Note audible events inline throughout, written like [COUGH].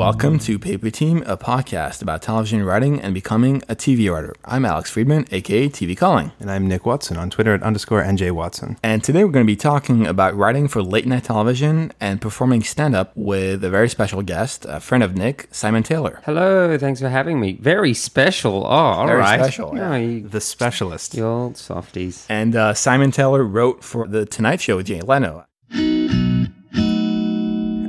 Welcome to Paper Team, a podcast about television writing and becoming a TV writer. I'm Alex Friedman, aka TV Calling. And I'm Nick Watson on Twitter at underscore NJ Watson. And today we're going to be talking about writing for late night television and performing stand up with a very special guest, a friend of Nick, Simon Taylor. Hello, thanks for having me. Very special. Oh, all Very right. special, yeah. No, you, The specialist. you old softies. And uh, Simon Taylor wrote for The Tonight Show with Jay Leno.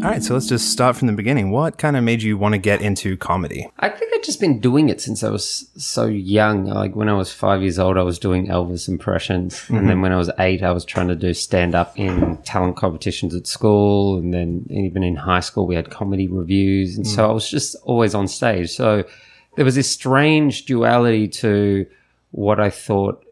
All right, so let's just start from the beginning. What kind of made you want to get into comedy? I think I've just been doing it since I was so young. Like when I was five years old, I was doing Elvis impressions. And mm-hmm. then when I was eight, I was trying to do stand up in talent competitions at school. And then even in high school, we had comedy revues. And so mm. I was just always on stage. So there was this strange duality to what I thought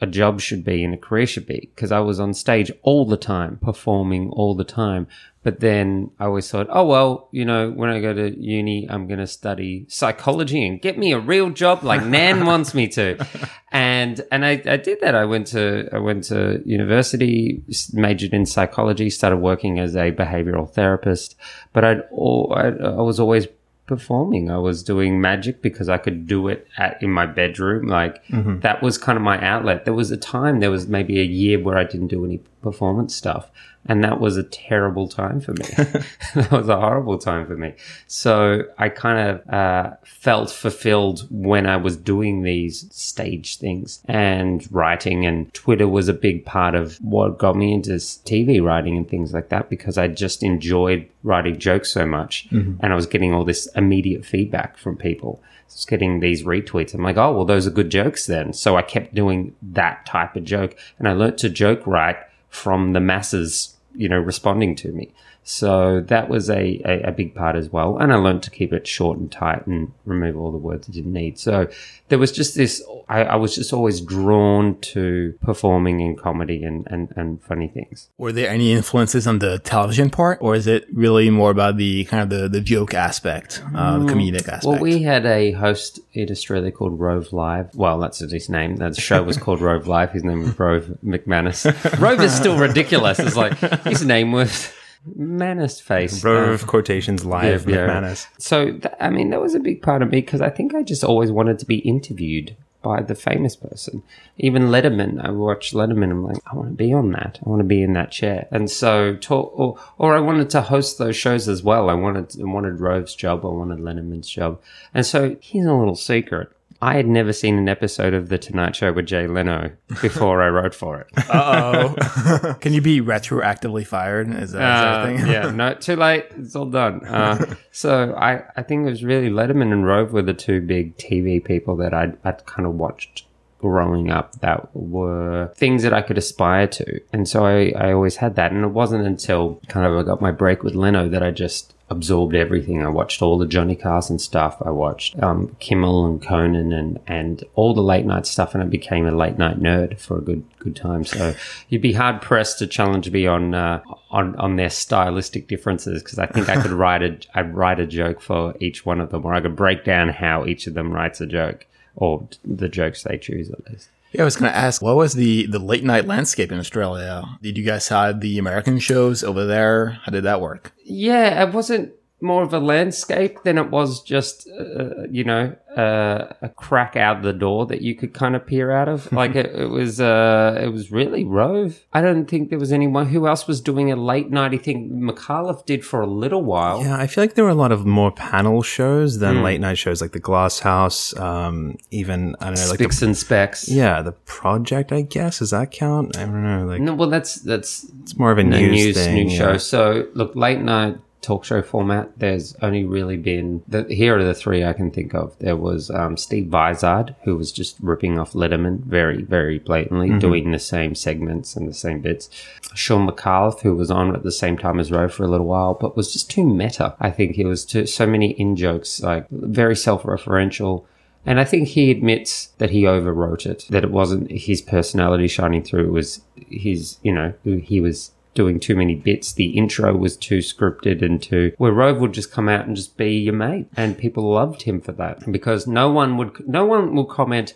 a job should be and a career should be because I was on stage all the time, performing all the time. But then I always thought, oh, well, you know, when I go to uni, I'm going to study psychology and get me a real job like Nan [LAUGHS] wants me to. And, and I, I did that. I went to, I went to university, majored in psychology, started working as a behavioral therapist, but I'd, all, I, I was always performing. I was doing magic because I could do it at in my bedroom. Like mm-hmm. that was kind of my outlet. There was a time, there was maybe a year where I didn't do any performance stuff. And that was a terrible time for me. [LAUGHS] [LAUGHS] that was a horrible time for me. So I kind of uh, felt fulfilled when I was doing these stage things and writing. And Twitter was a big part of what got me into TV writing and things like that because I just enjoyed writing jokes so much. And I was getting all this immediate feedback from people. Just getting these retweets. I'm like, oh, well, those are good jokes then. So I kept doing that type of joke. And I learnt to joke write from the masses you know, responding to me. So that was a, a, a big part as well. And I learned to keep it short and tight and remove all the words I didn't need. So there was just this, I, I was just always drawn to performing in comedy and, and, and funny things. Were there any influences on the television part, or is it really more about the kind of the, the joke aspect, uh, the comedic aspect? Well, we had a host in Australia called Rove Live. Well, that's his name. That show was called Rove Live. His name was Rove McManus. [LAUGHS] Rove is still ridiculous. It's like his name was Manus Face. Row Uh, of quotations live, yeah, yeah. So, th- I mean, that was a big part of me because I think I just always wanted to be interviewed by the famous person. Even Letterman, I watched Letterman. I'm like, I want to be on that. I want to be in that chair. And so, talk, or, or I wanted to host those shows as well. I wanted, I wanted Rove's job. I wanted Letterman's job. And so, here's a little secret. I had never seen an episode of The Tonight Show with Jay Leno [LAUGHS] before I wrote for it. oh. [LAUGHS] Can you be retroactively fired? Is that, is that a Uh, thing? yeah, no, too late. It's all done. Uh, [LAUGHS] so I, I think it was really Letterman and Rove were the two big TV people that I'd, I'd kind of watched growing up that were things that I could aspire to. And so I, I always had that. And it wasn't until kind of I got my break with Leno that I just absorbed everything. I watched all the Johnny Carson stuff. I watched um, Kimmel and Conan and, and all the late night stuff. And I became a late night nerd for a good good time. So you'd be hard pressed to challenge me on uh, on on their stylistic differences because I think I could [LAUGHS] write a I'd write a joke for each one of them, or I could break down how each of them writes a joke or the jokes they choose at least. Yeah, I was going to ask, what was the, the late night landscape in Australia? Did you guys have the American shows over there? How did that work? Yeah, it wasn't more of a landscape than it was just, uh, you know, uh, a crack out the door that you could kind of peer out of. [LAUGHS] Like it, it was, uh, it was really Rove. I don't think there was anyone who else was doing a late nighty thing. Micallef did for a little while. Yeah, I feel like there were a lot of more panel shows than late night shows, like the Glass House. Um, even I don't know, like the, and Specs. yeah, the Project. I guess does that count? I don't know. Like No, well, that's that's it's more of a news, news, thing. news yeah. show. So look, late night talk show format. There's only really been the, here are the three I can think of. There was um, Steve Vizard, who was just ripping off Letterman very, very blatantly, Mm-hmm. doing the same segments and the same bits. Shaun Micallef, who was on at the same time as Rove for a little while, but was just too meta. I think he was too so many in jokes, like very self-referential. And I think he admits that he overwrote it, that it wasn't his personality shining through, it was his, you know, he was doing too many bits. The intro was too scripted and too, where Rove would just come out and just be your mate. And people loved him for that because no one would, no one will comment,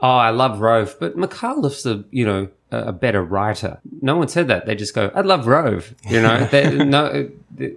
oh, I love Rove, but Micallef's a, you know, a better writer. No one said that. They just go, I love Rove. You know, [LAUGHS] no,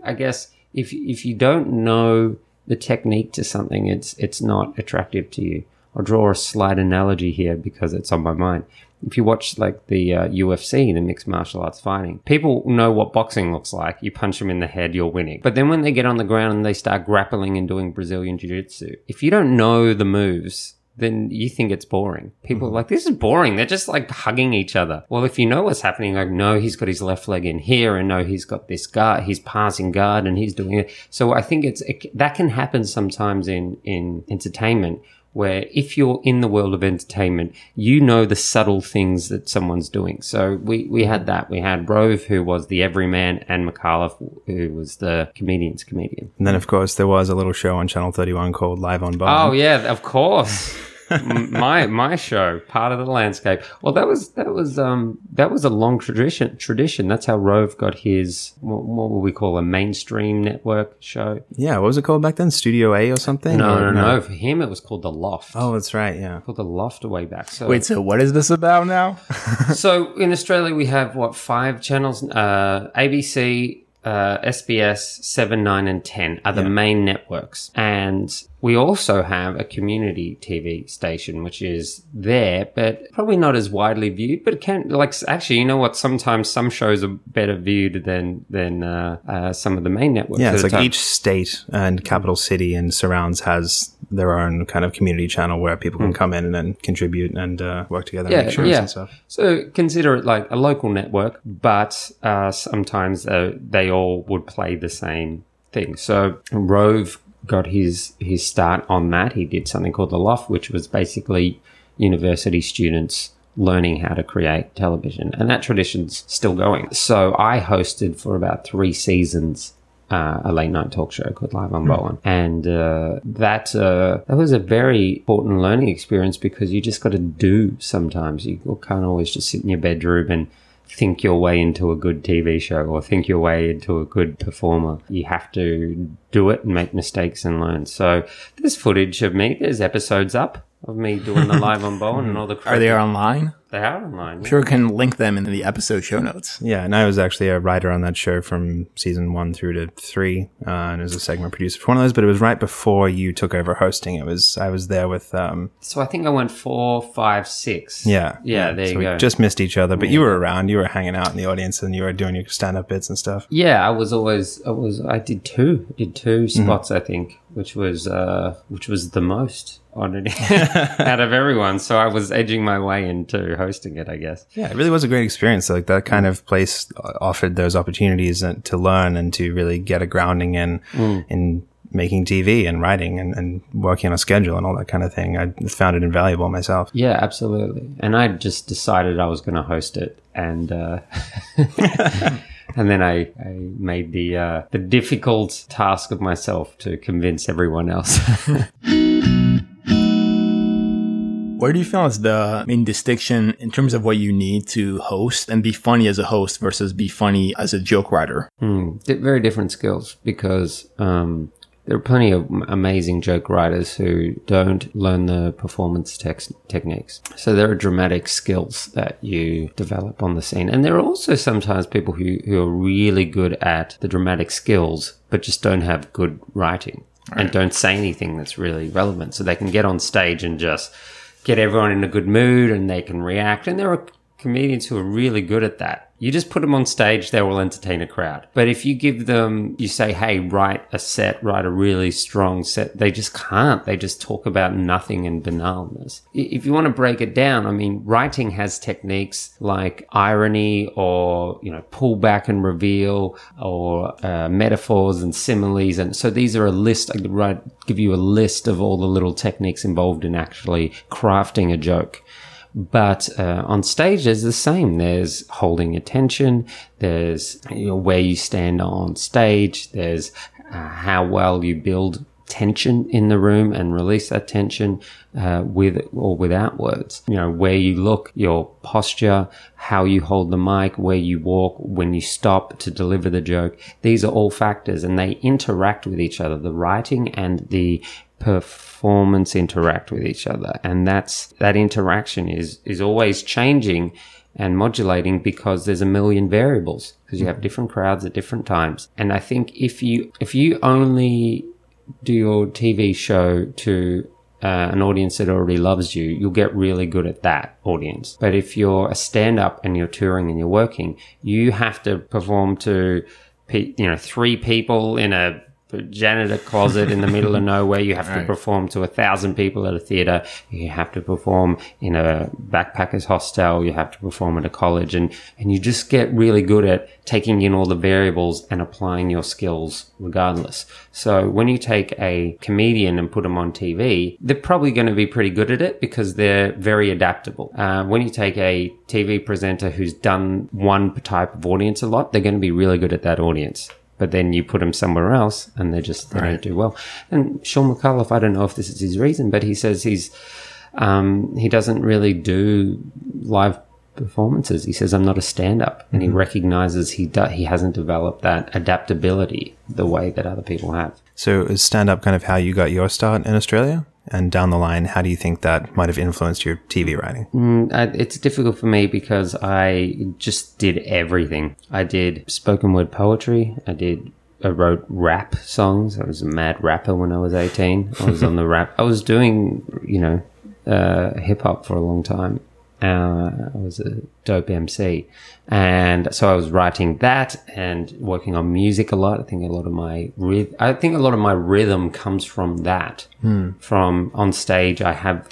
I guess if if you don't know the technique to something, it's it's not attractive to you. I'll draw a slight analogy here because it's on my mind. If you watch like the uh, UFC, the mixed martial arts fighting, people know what boxing looks like. You punch them in the head, you're winning. But then when they get on the ground and they start grappling and doing Brazilian jiu jitsu, if you don't know the moves, then you think it's boring. People are like, this is boring. They're just like hugging each other. Well, if you know what's happening, like, no, he's got his left leg in here and no, he's got this guard, he's passing guard and he's doing it. So I think it's, it, that can happen sometimes in, in entertainment where if you're in the world of entertainment, you know the subtle things that someone's doing. So we, we had mm-hmm. that. We had Rove, who was the everyman, and Micallef, who was the comedian's comedian. And then, of course, there was a little show on Channel 31 called Live on Bowen. Oh yeah, of course. [LAUGHS] My my show, part of the landscape. Well, that was that was um that was a long tradition. Tradition. That's how Rove got his what, what would we call a mainstream network show? Yeah, what was it called back then? Studio A or something? No, Or- no, no. For him, it was called the Loft. Oh, that's right. Yeah. called the Loft way back. So Wait, so what is this about now? [LAUGHS] so in Australia we have what five channels? Uh, ABC, uh, SBS, seven, nine, and ten are the main networks, and we also have a community TV station which is there, but probably not as widely viewed. But it can like actually, you know what? Sometimes some shows are better viewed than than uh, uh, some of the main networks. Yeah, it's like time. each state and capital city and surrounds has their own kind of community channel where people can come in and then contribute and uh, work together and Hmm. Yeah, yeah. and stuff. So consider it like a local network, but uh, sometimes uh, they all would play the same thing. So Rove got his his start on that. He did something called the Loft, which was basically university students learning how to create television, and that tradition's still going. So I hosted for about three seasons uh, a late night talk show called Live on Bowen, and uh, that uh, that was a very important learning experience because you just got to do. Sometimes you can't always just sit in your bedroom and think your way into a good TV show or think your way into a good performer. You have to do it and make mistakes and learn. So there's footage of me. There's episodes up of me doing the [LAUGHS] Live on Bowen and all the. Are they online? They are online. yeah. Sure, can link them in the episode show notes. Yeah, and I was actually a writer on that show from season one through to three, uh, and as a segment producer for one of those. But it was right before you took over hosting. It was I was there with um, So I think I went four, five, six. yeah, Yeah, there so you we go. just missed each other, but you were around. You were hanging out in the audience, and you were doing your stand up bits and stuff. Yeah, I was always I was I did two did 2 spots I think, which was uh which was the most on it [LAUGHS] [LAUGHS] out of everyone. So I was edging my way into hosting it, I guess. Yeah, it really was a great experience. Like that kind of place offered those opportunities to learn and to really get a grounding in in making TV and writing and, and working on a schedule and all that kind of thing. I found it invaluable myself. Yeah, absolutely. And I just decided I was going to host it, and uh, [LAUGHS] and then I, I made the uh, the difficult task of myself to convince everyone else. [LAUGHS] Where do you feel is the main distinction in terms of what you need to host and be funny as a host versus be funny as a joke writer? Di- very different skills because um, there are plenty of amazing joke writers who don't learn the performance tex- techniques. So there are dramatic skills that you develop on the scene. And there are also sometimes people who, who are really good at the dramatic skills, but just don't have good writing and don't say anything that's really relevant. So they can get on stage and just get everyone in a good mood and they can react. And there are comedians who are really good at that. You just put them on stage, they will entertain a crowd. But if you give them, you say, hey, write a set, write a really strong set, they just can't. They just talk about nothing and banalness. If you want to break it down, I mean, writing has techniques like irony or, you know, pull back and reveal or uh, metaphors and similes. And so these are a list, I could write, give you a list of all the little techniques involved in actually crafting a joke. But uh, on stage, there's the same. There's holding attention. There's you know, where you stand on stage. There's uh, how well you build tension in the room and release that tension uh, with or without words. You know, where you look, your posture, how you hold the mic, where you walk, when you stop to deliver the joke. These are all factors and they interact with each other. The writing and the performance interact with each other and that's that interaction is is always changing and modulating because there's a million variables because you have different crowds at different times. And I think if you if you only do your TV show to uh, an audience that already loves you, you'll get really good at that audience. But if you're a stand up and you're touring and you're working, you have to perform to, you know, three people in a janitor closet in the middle of [LAUGHS] nowhere. You have right. to perform to a thousand people at a theater. You have to perform in a backpackers hostel. You have to perform at a college and, and you just get really good at taking in all the variables and applying your skills regardless. So when you take a comedian and put them on TV, they're probably going to be pretty good at it because they're very adaptable. Uh, when you take a TV presenter who's done one type of audience a lot, they're going to be really good at that audience but then you put them somewhere else and they just they right. don't do well. And Shaun Micallef, I don't know if this is his reason, but he says he's um, he doesn't really do live performances. He says I'm not a stand-up, mm-hmm. and he mm-hmm. recognizes he do- he hasn't developed that adaptability the way that other people have. So is stand-up kind of how you got your start in Australia? And down the line, how do you think that might have influenced your TV writing? Mm, it's difficult for me because I just did everything. I did spoken word poetry. I did. I wrote rap songs. I was a mad rapper when I was eighteen. I was on the [LAUGHS] rap. I was doing, you know, uh, hip hop for a long time. Uh, I was a dope MC. And so I was writing that and working on music a lot. I think a lot of my, rhythm, I think a lot of my rhythm comes from that. Hmm. From on stage, I have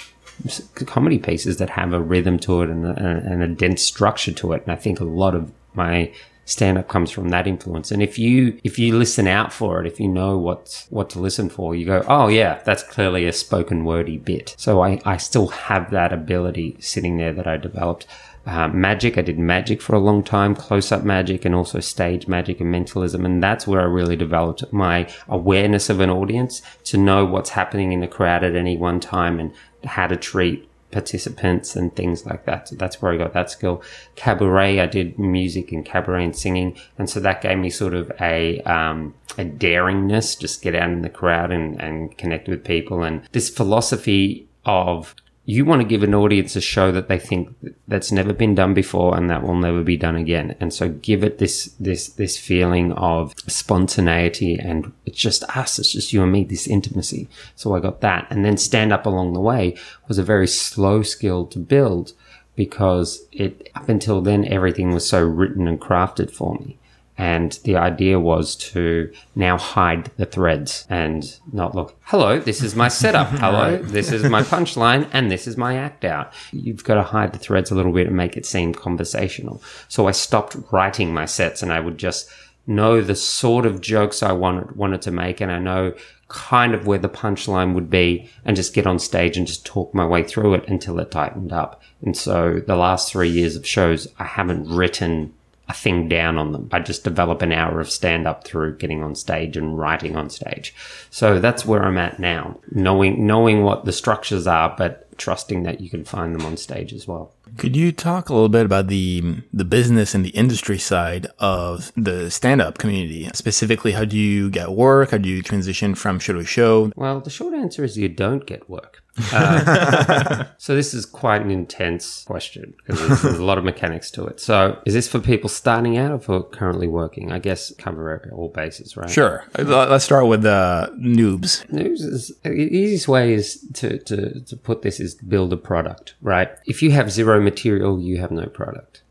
comedy pieces that have a rhythm to it and a, and a dense structure to it. And I think a lot of my stand up comes from that influence. And if you if you listen out for it, if you know what what to listen for, you go, oh yeah, that's clearly a spoken wordy bit. So I, I still have that ability sitting there that I developed. Uh, magic, I did magic for a long time, close up magic, and also stage magic and mentalism. And that's where I really developed my awareness of an audience to know what's happening in the crowd at any one time and how to treat participants and things like that. So that's where I got that skill. Cabaret, I did music and cabaret and singing. And so that gave me sort of a, um, a daringness, just get out in the crowd and, and connect with people. And this philosophy of you want to give an audience a show that they think that's never been done before and that will never be done again. And so give it this, this, this feeling of spontaneity and it's just us. It's just you and me, this intimacy. So I got that. And then stand up along the way was a very slow skill to build because it, up until then, everything was so written and crafted for me. And the idea was to now hide the threads and not look, hello, this is my setup. [LAUGHS] Hello, this is my punchline and this is my act out. You've got to hide the threads a little bit and make it seem conversational. So I stopped writing my sets and I would just know the sort of jokes I wanted, wanted to make. And I know kind of where the punchline would be and just get on stage and just talk my way through it until it tightened up. And so the last three years of shows, I haven't written a thing down on them. I just develop an hour of stand up through getting on stage and writing on stage. So that's where I'm at now, knowing knowing what the structures are, but trusting that you can find them on stage as well. Could you talk a little bit about the the business and the industry side of the stand up community? Specifically, how do you get work? How do you transition from show to show? Well, the short answer is you don't get work. [LAUGHS] Uh, so this is quite an intense question because there's, there's, a lot of mechanics to it. So is this for people starting out or for currently working? I guess cover all bases, right? Sure. Let's start with uh, noobs. Noobs is the easiest way is to, to, to put this is build a product, right? If you have zero material, you have no product.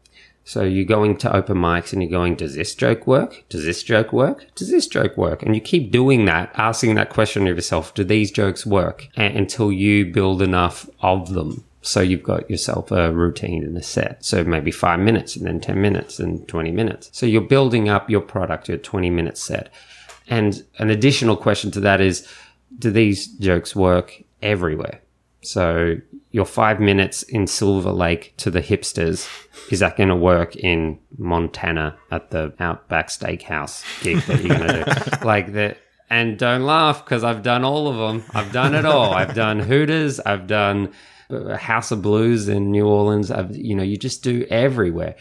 So you're going to open mics and you're going, does this joke work? Does this joke work? Does this joke work? And you keep doing that, asking that question of yourself, do these jokes work? Until you build enough of them. So you've got yourself a routine and a set. So maybe five minutes and then 10 minutes and 20 minutes. So you're building up your product, your 20 minute set. And an additional question to that is, do these jokes work everywhere? So your five minutes in Silver Lake to the hipsters, is that going to work in Montana at the Outback Steakhouse gig that you're going to do? [LAUGHS] like that. And don't laugh because I've done all of them. I've done it all. I've done Hooters. I've done uh, House of Blues in New Orleans. I've, you know, you just do everywhere.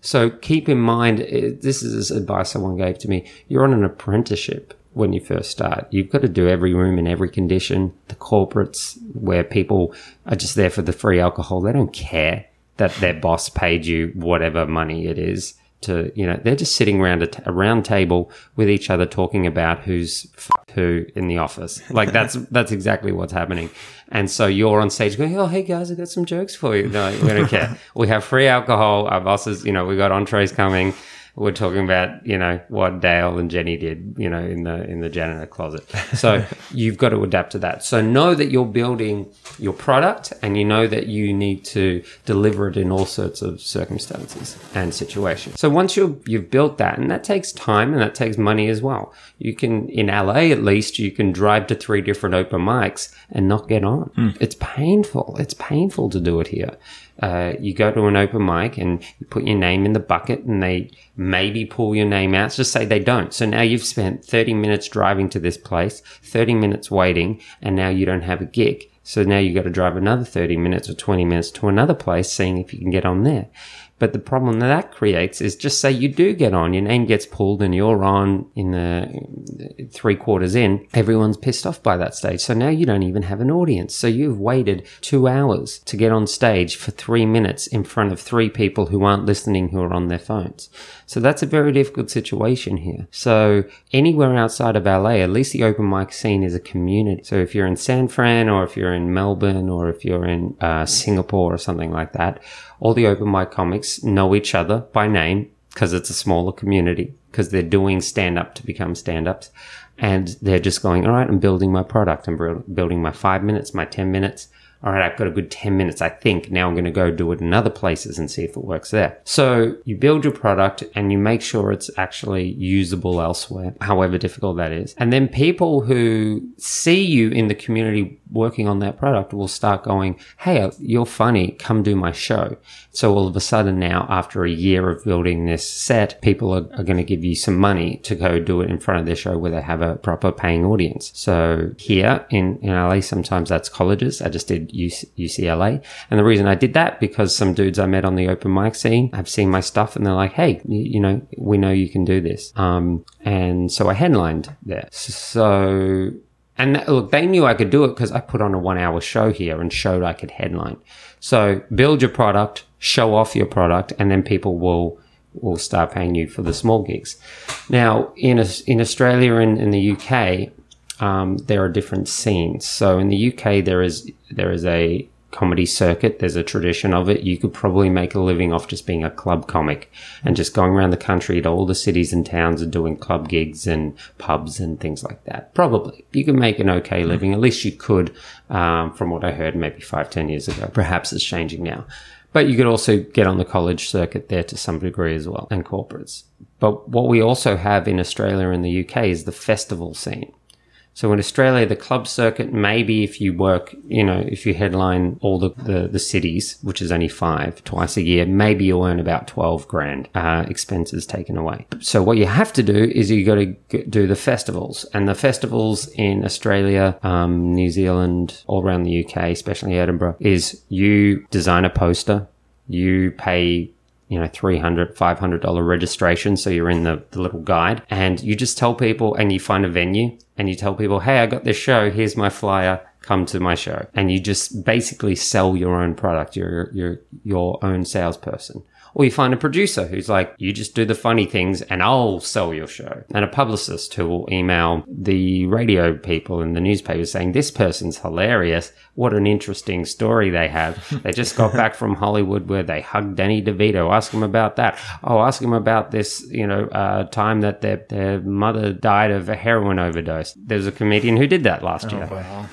So keep in mind, this is advice someone gave to me. You're on an apprenticeship when you first start. You've got to do every room in every condition. The corporates where people are just there for the free alcohol, they don't care. that their boss paid you whatever money it is to, you know, they're just sitting around a, t- a round table with each other talking about who's f- who in the office. Like that's, [LAUGHS] that's exactly what's happening. And so you're on stage going, Oh, hey guys, I've got some jokes for you. No, we don't care. We have free alcohol. Our bosses, you know, we got entrees coming we're talking about you know what Dale and Jenny did you know in the in the janitor closet. So [LAUGHS] you've got to adapt to that. So know that you're building your product and you know that you need to deliver it in all sorts of circumstances and situations. So once you you've built that and that takes time and that takes money as well. You can in LA at least you can drive to three different open mics and not get on. Hmm. It's painful. It's painful to do it here uh, you go to an open mic and you put your name in the bucket and they maybe pull your name out. Just say they don't. So now you've spent 30 minutes driving to this place, 30 minutes waiting, and now you don't have a gig. So now you've got to drive another 30 minutes or 20 minutes to another place, seeing if you can get on there. But the problem that that creates is just say you do get on, your name gets pulled and you're on in the three quarters in, everyone's pissed off by that stage. So now you don't even have an audience. So you've waited two hours to get on stage for three minutes in front of three people who aren't listening, who are on their phones. So that's a very difficult situation here. So anywhere outside of LA, at least the open mic scene is a community. So if you're in San Fran or if you're in Melbourne or if you're in uh, Singapore or something like that, all the open mic comics know each other by name because it's a smaller community because they're doing stand up to become stand ups. And they're just going, all right, I'm building my product. I'm building my five minutes, my 10 minutes. All right, I've got a good 10 minutes, I think. Now I'm going to go do it in other places and see if it works there. So you build your product and you make sure it's actually usable elsewhere, however difficult that is. And then people who see you in the community working on that product will start going, Hey, you're funny. Come do my show. So all of a sudden now, after a year of building this set, people are, are going to give you some money to go do it in front of their show where they have a proper paying audience. So here in, in LA, sometimes that's colleges. I just did UC, UCLA. And the reason I did that because some dudes I met on the open mic scene have seen my stuff and they're like, Hey, you, you know, we know you can do this. Um, and so I headlined there. So and that- look, they knew I could do it because I put on a one hour show here and showed I could headline. So build your product, show off your product, and then people will will start paying you for the small gigs. Now, in in Australia and in the UK, um, there are different scenes. So in the UK, there is there is a comedy circuit. There's a tradition of it. You could probably make a living off just being a club comic and just going around the country to all the cities and towns and doing club gigs and pubs and things like that. Probably you can make an okay living. At least you could, um, from what I heard, maybe five, ten years ago. Perhaps it's changing now. But you could also get on the college circuit there to some degree as well and corporates. But what we also have in Australia and the UK is the festival scene. So in Australia, the club circuit, maybe if you work, you know, if you headline all the, the, the cities, which is only five twice a year, maybe you'll earn about 12 grand, uh, expenses taken away. So what you have to do is you got to do the festivals and the festivals in Australia, um, New Zealand, all around the UK, especially Edinburgh, is you design a poster, you pay you know, $300, $500 registration. So you're in the, the little guide and you just tell people and you find a venue and you tell people, Hey, I got this show. Here's my flyer. Come to my show. And you just basically sell your own product. You're, you're your own salesperson. Or you find a producer who's like, you just do the funny things and I'll sell your show. And a publicist who will email the radio people and the newspapers saying, this person's hilarious. What an interesting story they have. They just got back from Hollywood where they hugged Danny DeVito. Ask them about that. Oh, ask them about this, you know, uh, time that their, their mother died of a heroin overdose. There's a comedian who did that last year,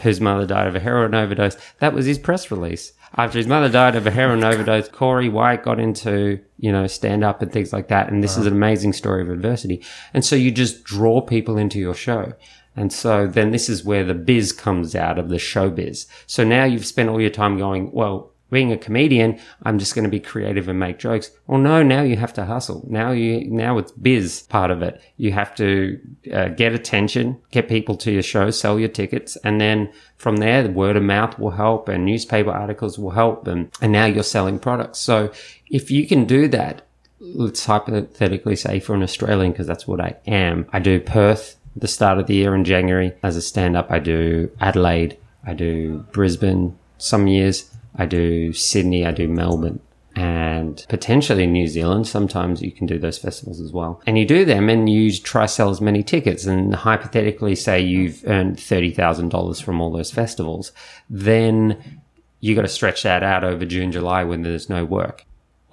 whose mother died of a heroin overdose. That was his press release. After his mother died of a heroin overdose, Corey White got into, you know, stand up and things like that. And this is an amazing story of adversity. And so you just draw people into your show. And so then this is where the biz comes out of the showbiz. So now you've spent all your time going, well, being a comedian, I'm just going to be creative and make jokes. Well, no, now you have to hustle. Now you, now it's biz part of it. You have to uh, get attention, get people to your show, sell your tickets. And then from there, the word of mouth will help and newspaper articles will help. And, and now you're selling products. So if you can do that, let's hypothetically say for an Australian, because that's what I am, I do Perth the start of the year in January as a stand up. I do Adelaide. I do Brisbane some years. I do Sydney. I do Melbourne. and potentially New Zealand. Sometimes you can do those festivals as well. And you do them and you try sell as many tickets and hypothetically say you've earned $30,000 from all those festivals. Then you got to stretch that out over June, July when there's no work.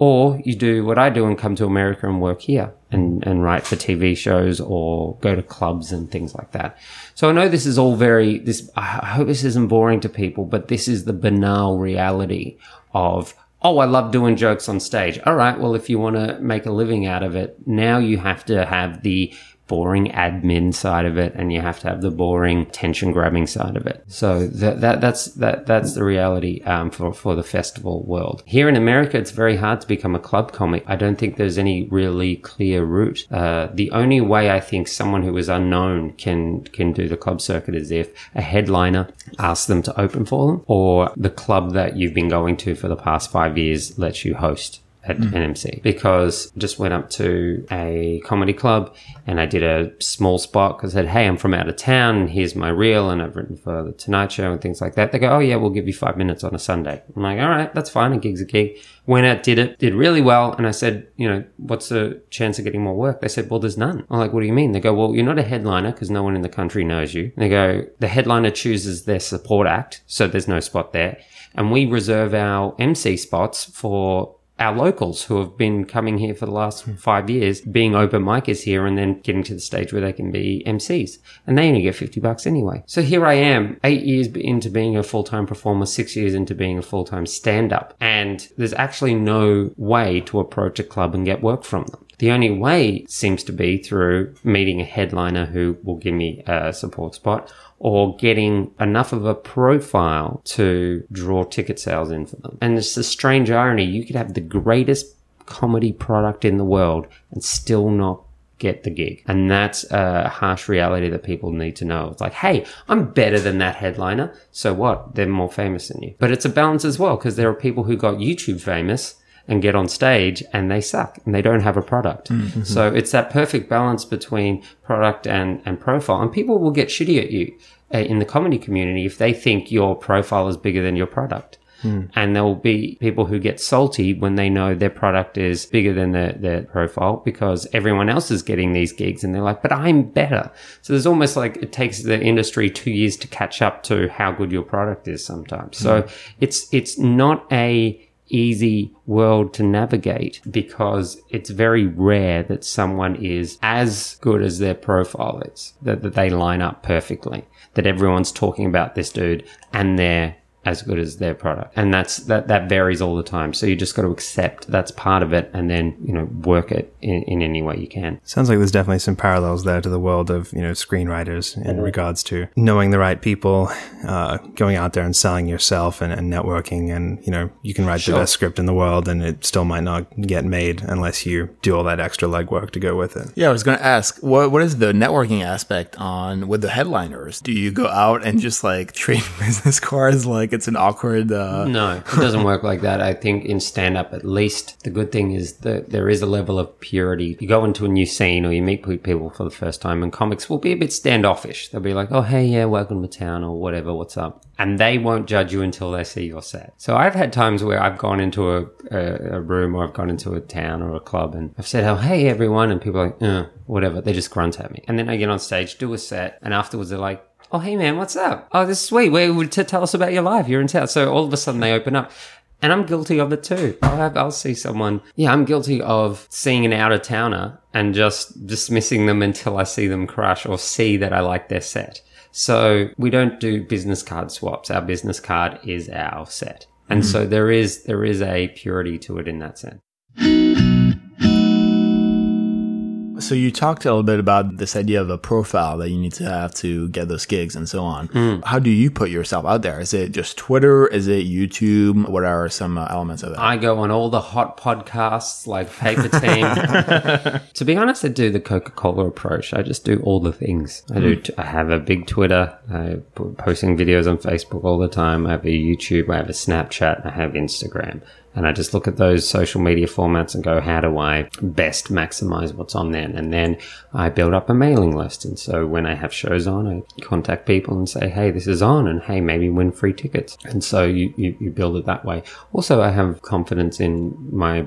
Or you do what I do and come to America and work here and, and write for TV shows or go to clubs and things like that. So I know this is all very, this, I hope this isn't boring to people, but this is the banal reality of, oh, I love doing jokes on stage. All right. Well, if you want to make a living out of it, now you have to have the boring admin side of it and you have to have the boring tension grabbing side of it. So that, that that's that that's the reality um, for for the festival world. Here in america it's very hard to become a club comic. I don't think there's any really clear route. Uh, the only way i think someone who is unknown can can do the club circuit is if a headliner asks them to open for them or the club that you've been going to for the past five years lets you host at mm. NMC because just went up to a comedy club and I did a small spot because I said, Hey, I'm from out of town and here's my reel and I've written for the Tonight Show and things like that. They go, Oh yeah, we'll give you five minutes on a Sunday. I'm like, all right, that's fine. A gig's a gig. Went out, did it, did really well. And I said, you know, what's the chance of getting more work? They said, well, there's none. I'm like, what do you mean? They go, well, you're not a headliner because no one in the country knows you. They go, the headliner chooses their support act. So there's no spot there. And we reserve our MC spots for our locals who have been coming here for the last hmm. five years, being open micers here and then getting to the stage where they can be MCs. And they only get 50 bucks anyway. So here I am, eight years into being a full-time performer, six years into being a full-time stand-up. And there's actually no way to approach a club and get work from them. The only way seems to be through meeting a headliner who will give me a support spot or getting enough of a profile to draw ticket sales in for them. And it's a strange irony. You could have the greatest comedy product in the world and still not get the gig. And that's a harsh reality that people need to know. It's like, hey, I'm better than that headliner. So what? They're more famous than you. But it's a balance as well because there are people who got YouTube famous and get on stage and they suck and they don't have a product. Mm-hmm. So it's that perfect balance between product and, and profile. And people will get shitty at you uh, in the comedy community if they think your profile is bigger than your product. Mm. And there will be people who get salty when they know their product is bigger than their, their profile because everyone else is getting these gigs and they're like, but I'm better. So there's almost like it takes the industry two years to catch up to how good your product is sometimes. Mm. So it's, it's not a, easy world to navigate because it's very rare that someone is as good as their profile is, that, that they line up perfectly, that everyone's talking about this dude and they're as good as their product. And that's that that varies all the time. So you just got to accept that's part of it and then, you know, work it in, in any way you can. Sounds like there's definitely some parallels there to the world of, you know, screenwriters in mm-hmm. regards to knowing the right people, uh, going out there and selling yourself and, and networking and, you know, you can write sure. the best script in the world and it still might not get made unless you do all that extra legwork to go with it. Yeah, I was going to ask, what what is the networking aspect on with the headliners? Do you go out and just like [LAUGHS] trade business cards like it's an awkward. Uh... No, it doesn't work like that. I think in stand up, at least, the good thing is that there is a level of purity. You go into a new scene or you meet people for the first time, and comics will be a bit standoffish. They'll be like, oh, hey, yeah, welcome to town or whatever, what's up? And they won't judge you until they see your set. So I've had times where I've gone into a, a, a room or I've gone into a town or a club and I've said, oh, hey, everyone. And people are like, uh, whatever. They just grunt at me. And then I get on stage, do a set, and afterwards they're like, oh, hey man, what's up? Oh, this is sweet. Where to tell us about your life? You're in town. So all of a sudden they open up. And I'm guilty of it too. I'll, have, I'll see someone. Yeah, I'm guilty of seeing an out of towner and just dismissing them until I see them crush or see that I like their set. So we don't do business card swaps. Our business card is our set. And mm-hmm. so there is, there is a purity to it in that sense. So you talked a little bit about this idea of a profile that you need to have to get those gigs and so on. Mm. How do you put yourself out there? Is it just Twitter? Is it YouTube? What are some uh, elements of it? I go on all the hot podcasts like Paper Team. [LAUGHS] to be honest, I do the Coca Cola approach. I just do all the things. I do. Hmm. T- I have a big Twitter. I posting videos on Facebook all the time. I have a YouTube. I have a Snapchat. I have Instagram And I just look at those social media formats and go, how do I best maximize what's on there? And then I build up a mailing list. And so when I have shows on, I contact people and say, hey, this is on, and hey, maybe win free tickets. And so you, you, you build it that way. Also, I have confidence in my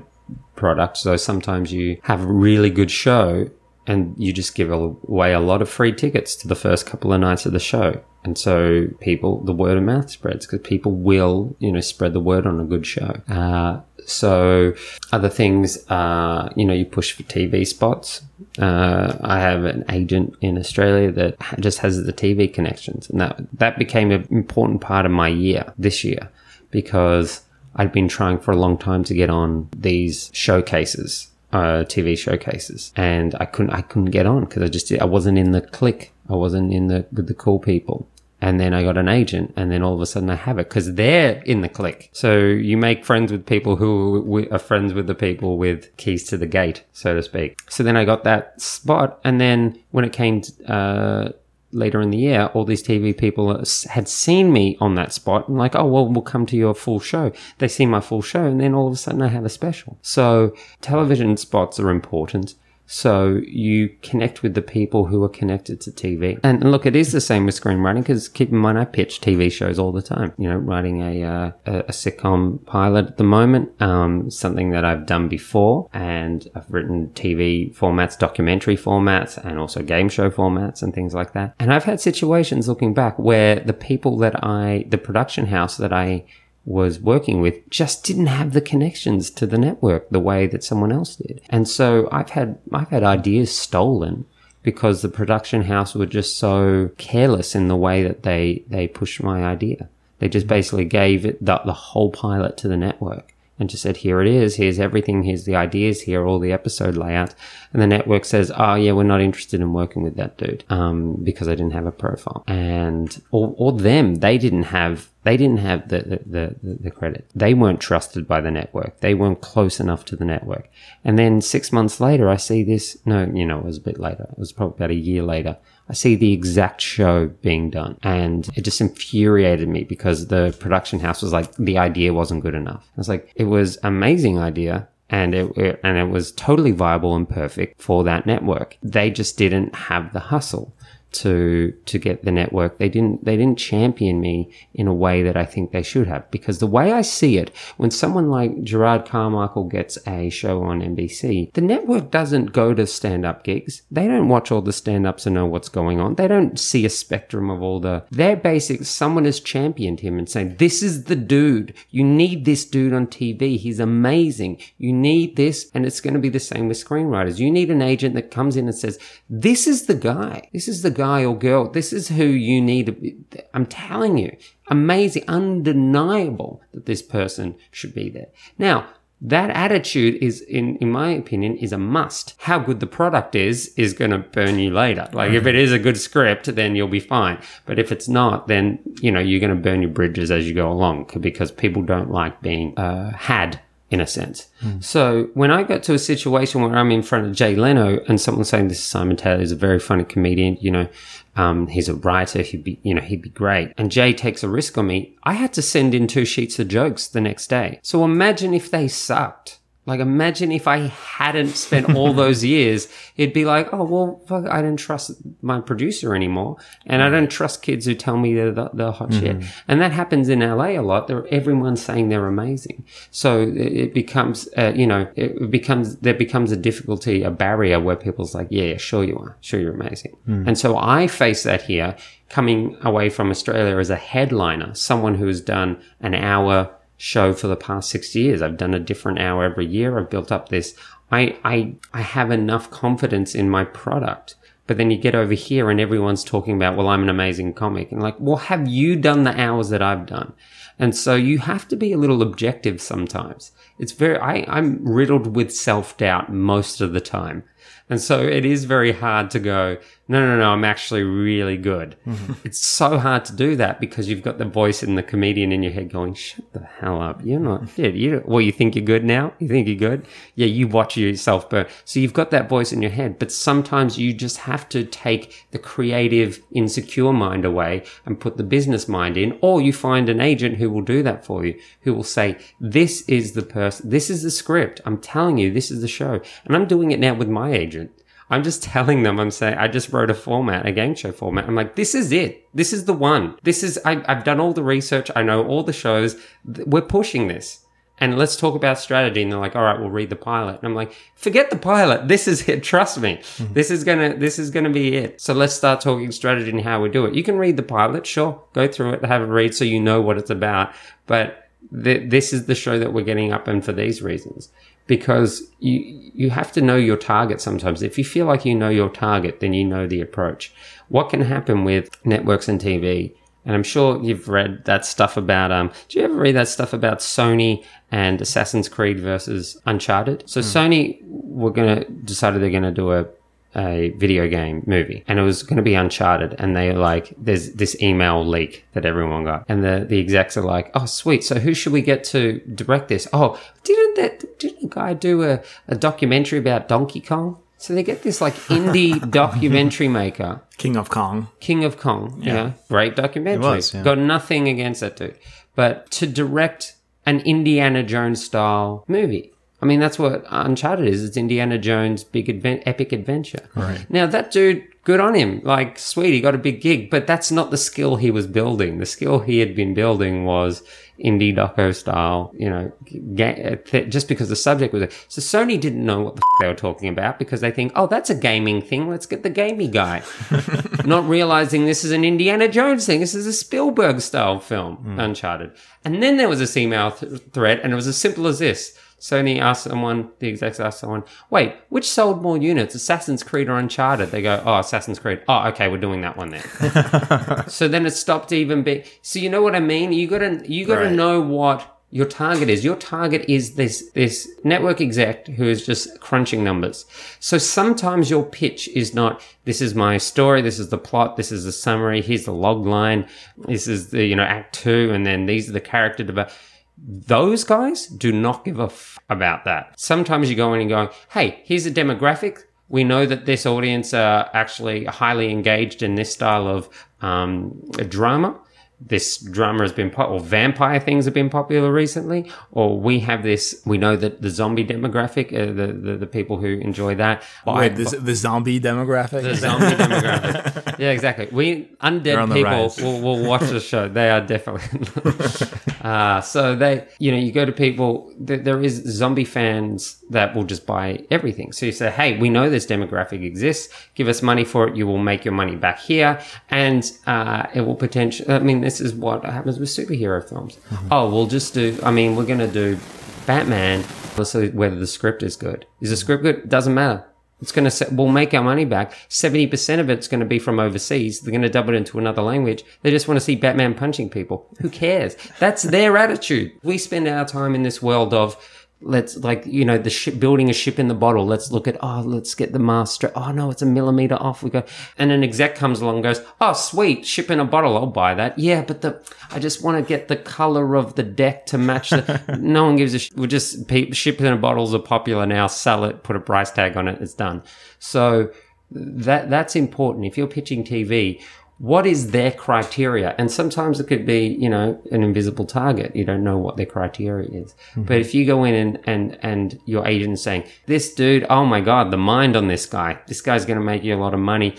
product. So sometimes you have a really good show and you just give away a lot of free tickets to the first couple of nights of the show. And so people, the word of mouth spreads because people will, you know, spread the word on a good show. Uh, so other things, uh, you know, you push for TV spots. Uh, I have an agent in Australia that just has the TV connections, and that that became an important part of my year this year because I'd been trying for a long time to get on these showcases uh, TV showcases, and I couldn't I couldn't get on because I just I wasn't in the click. I wasn't in the with the cool people. And then I got an agent, and then all of a sudden I have it because they're in the clique. So you make friends with people who are friends with the people with keys to the gate, so to speak. So then I got that spot, and then when it came uh, later in the year, all these TV people had seen me on that spot and like, oh, well, we'll come to your full show. They see my full show and then all of a sudden I have a special. So television spots are important. So you connect with the people who are connected to TV. And look, it is the same with screenwriting because keep in mind, I pitch TV shows all the time. You know, writing a, uh, a, a, sitcom pilot at the moment, um, something that I've done before. And I've written TV formats, documentary formats, and also game show formats and things like that. And I've had situations looking back where the people that I, the production house that I was working with just didn't have the connections to the network the way that someone else did. And so I've had, I've had ideas stolen because the production house were just so careless in the way that they, they pushed my idea. They just basically gave it the, the whole pilot to the network and just said, here it is. Here's everything. Here's the ideas. Here all the episode layouts. And the network says, oh yeah, we're not interested in working with that dude, um, because I didn't have a profile. And, or, or them, they didn't have, they didn't have the, the, the, the credit. They weren't trusted by the network. They weren't close enough to the network. And then six months later, I see this, no, you know, it was a bit later. It was probably about a year later. I see the exact show being done. And it just infuriated me because the production house was like, the idea wasn't good enough. I was like, it was amazing idea. And it, it, and it was totally viable and perfect for that network. They just didn't have the hustle to to get the network. They didn't they didn't champion me in a way that I think they should have. Because the way I see it, when someone like Jerrod Carmichael gets a show on NBC, the network doesn't go to stand up gigs. They don't watch all the stand ups and know what's going on. They don't see a spectrum of all the their basic someone has championed him and saying, This is the dude. You need this dude on TV. He's amazing. You need this, and it's going to be the same with screenwriters. You need an agent that comes in and says, This is the guy. This is the guy or girl. This is who you need. I'm telling you, amazing, undeniable that this person should be there. Now, that attitude is, in, in my opinion, is a must. How good the product is, is going to burn you later. Like if it is a good script, then you'll be fine. But if it's not, then, you know, you're going to burn your bridges as you go along because people don't like being uh, had in a sense. Mm. So when I got to a situation where I'm in front of Jay Leno and someone's saying this is Simon Taylor, he's a very funny comedian, you know, um, he's a writer, he'd be, you know, he'd be great. And Jay takes a risk on me. I had to send in two sheets of jokes the next day. So imagine if they sucked. Like, imagine if I hadn't spent all [LAUGHS] those years, it'd be like, oh, well, fuck, I don't trust my producer anymore. And I don't trust kids who tell me they're the, the hot mm-hmm. shit. And that happens in LA a lot. They're, everyone's saying they're amazing. So it, becomes, uh, you know, it becomes, there becomes a difficulty, a barrier where people's like, yeah, yeah sure you are. Sure you're amazing. Mm. And so I face that here coming away from Australia as a headliner, someone who's done an hour show for the past six years. I've done a different hour every year. I've built up this. I, I, I have enough confidence in my product. But then you get over here and everyone's talking about, well, I'm an amazing comic. And like, well, have you done the hours that I've done? And so you have to be a little objective sometimes. It's very, I, I'm riddled with self doubt most of the time. And so it is very hard to go, no, no, no, I'm actually really good. Mm-hmm. It's so hard to do that because you've got the voice and the comedian in your head going, shut the hell up. You're not, yeah, you, well, you think you're good now? You think you're good? Yeah, you watch yourself burn. So you've got that voice in your head, but sometimes you just have to take the creative, insecure mind away and put the business mind in, or you find an agent who will do that for you, who will say, this is the person, this is the script. I'm telling you, this is the show. And I'm doing it now with my agent. I'm just telling them, I'm saying, I just wrote a format, a game show format. I'm like, this is it. This is the one. This is, I, I've done all the research. I know all the shows. We're pushing this and let's talk about strategy. And they're like, all right, we'll read the pilot. And I'm like, forget the pilot. This is it. Trust me. Mm-hmm. This is going to, this is going to be it. So let's start talking strategy and how we do it. You can read the pilot. Sure. Go through it, have a read so you know what it's about. But th- this is the show that we're getting up in for these reasons because you, you have to know your target sometimes. If you feel like you know your target, then you know the approach. What can happen with networks and TV and I'm sure you've read that stuff about, um, do you ever read that stuff about Sony and Assassin's Creed versus Uncharted? So mm. Sony were going to, decided they're going to do a, a video game movie and it was going to be Uncharted. And they like, there's this email leak that everyone got. And the, the execs are like, oh, sweet. So who should we get to direct this? Oh, didn't that, didn't a guy do a, a documentary about Donkey Kong? So they get this like indie [LAUGHS] documentary maker, King of Kong. King of Kong. Yeah, yeah. great documentary. Was, yeah. Got nothing against that dude, but to direct an Indiana Jones style movie. I mean, that's what Uncharted is. It's Indiana Jones' big advent, epic adventure. Right. Now that dude, good on him. Like, sweet, he got a big gig, but that's not the skill he was building. The skill he had been building was indie doco style, you know, just because the subject was. So Sony didn't know what the f- they were talking about because they think, oh, that's a gaming thing. Let's get the gaming guy. [LAUGHS] Not realizing this is an Indiana Jones thing. This is a Spielberg style film, mm. Uncharted. And then there was a email th- thread, and it was as simple as this. Sony asked someone, the execs asked someone, wait, which sold more units, Assassin's Creed or Uncharted? They go, oh, Assassin's Creed. Oh, okay, we're doing that one then. [LAUGHS] so then it stopped even being. So you know what I mean? You gotta, you gotta right. know what your target is. Your target is this, this network exec who is just crunching numbers. So sometimes your pitch is not, this is my story. This is the plot. This is the summary. Here's the log line. This is the, you know, act two. And then these are the character development those guys do not give a f- about that. Sometimes you go in and go, hey, here's a demographic. We know that this audience are actually highly engaged in this style of um, drama this drama has been pop- or vampire things have been popular recently or we have this we know that the zombie demographic uh, the, the, the people who enjoy that. Wait, this, the zombie demographic? The zombie [LAUGHS] demographic. Yeah exactly. We undead people will, will watch the show. They are definitely [LAUGHS] uh, so they you know you go to people th- there is zombie fans that will just buy everything. So you say hey we know this demographic exists. Give us money for it. You will make your money back here. And uh, it will potentially i mean this is what happens with superhero films. Mm-hmm. Oh, we'll just do. I mean, we're going to do Batman. Let's see whether the script is good. Is the script good? Doesn't matter. It's going to, we'll make our money back. 70% of it's going to be from overseas. They're going to dub it into another language. They just want to see Batman punching people. Who cares? That's their attitude. We spend our time in this world of, let's like you know the ship building a ship in the bottle let's look at oh let's get the master oh no it's a millimeter off we go and an exec comes along goes oh sweet ship in a bottle i'll buy that yeah but the i just want to get the color of the deck to match the [LAUGHS] no one gives a sh- we just ship in a bottles are popular now sell it put a price tag on it it's done. So that that's important if you're pitching tv what is their criteria? And sometimes it could be, you know, an invisible target. You don't know what their criteria is. Mm-hmm. But if you go in and, and, and your agent is saying, this dude, oh my God, the mind on this guy, this guy's going to make you a lot of money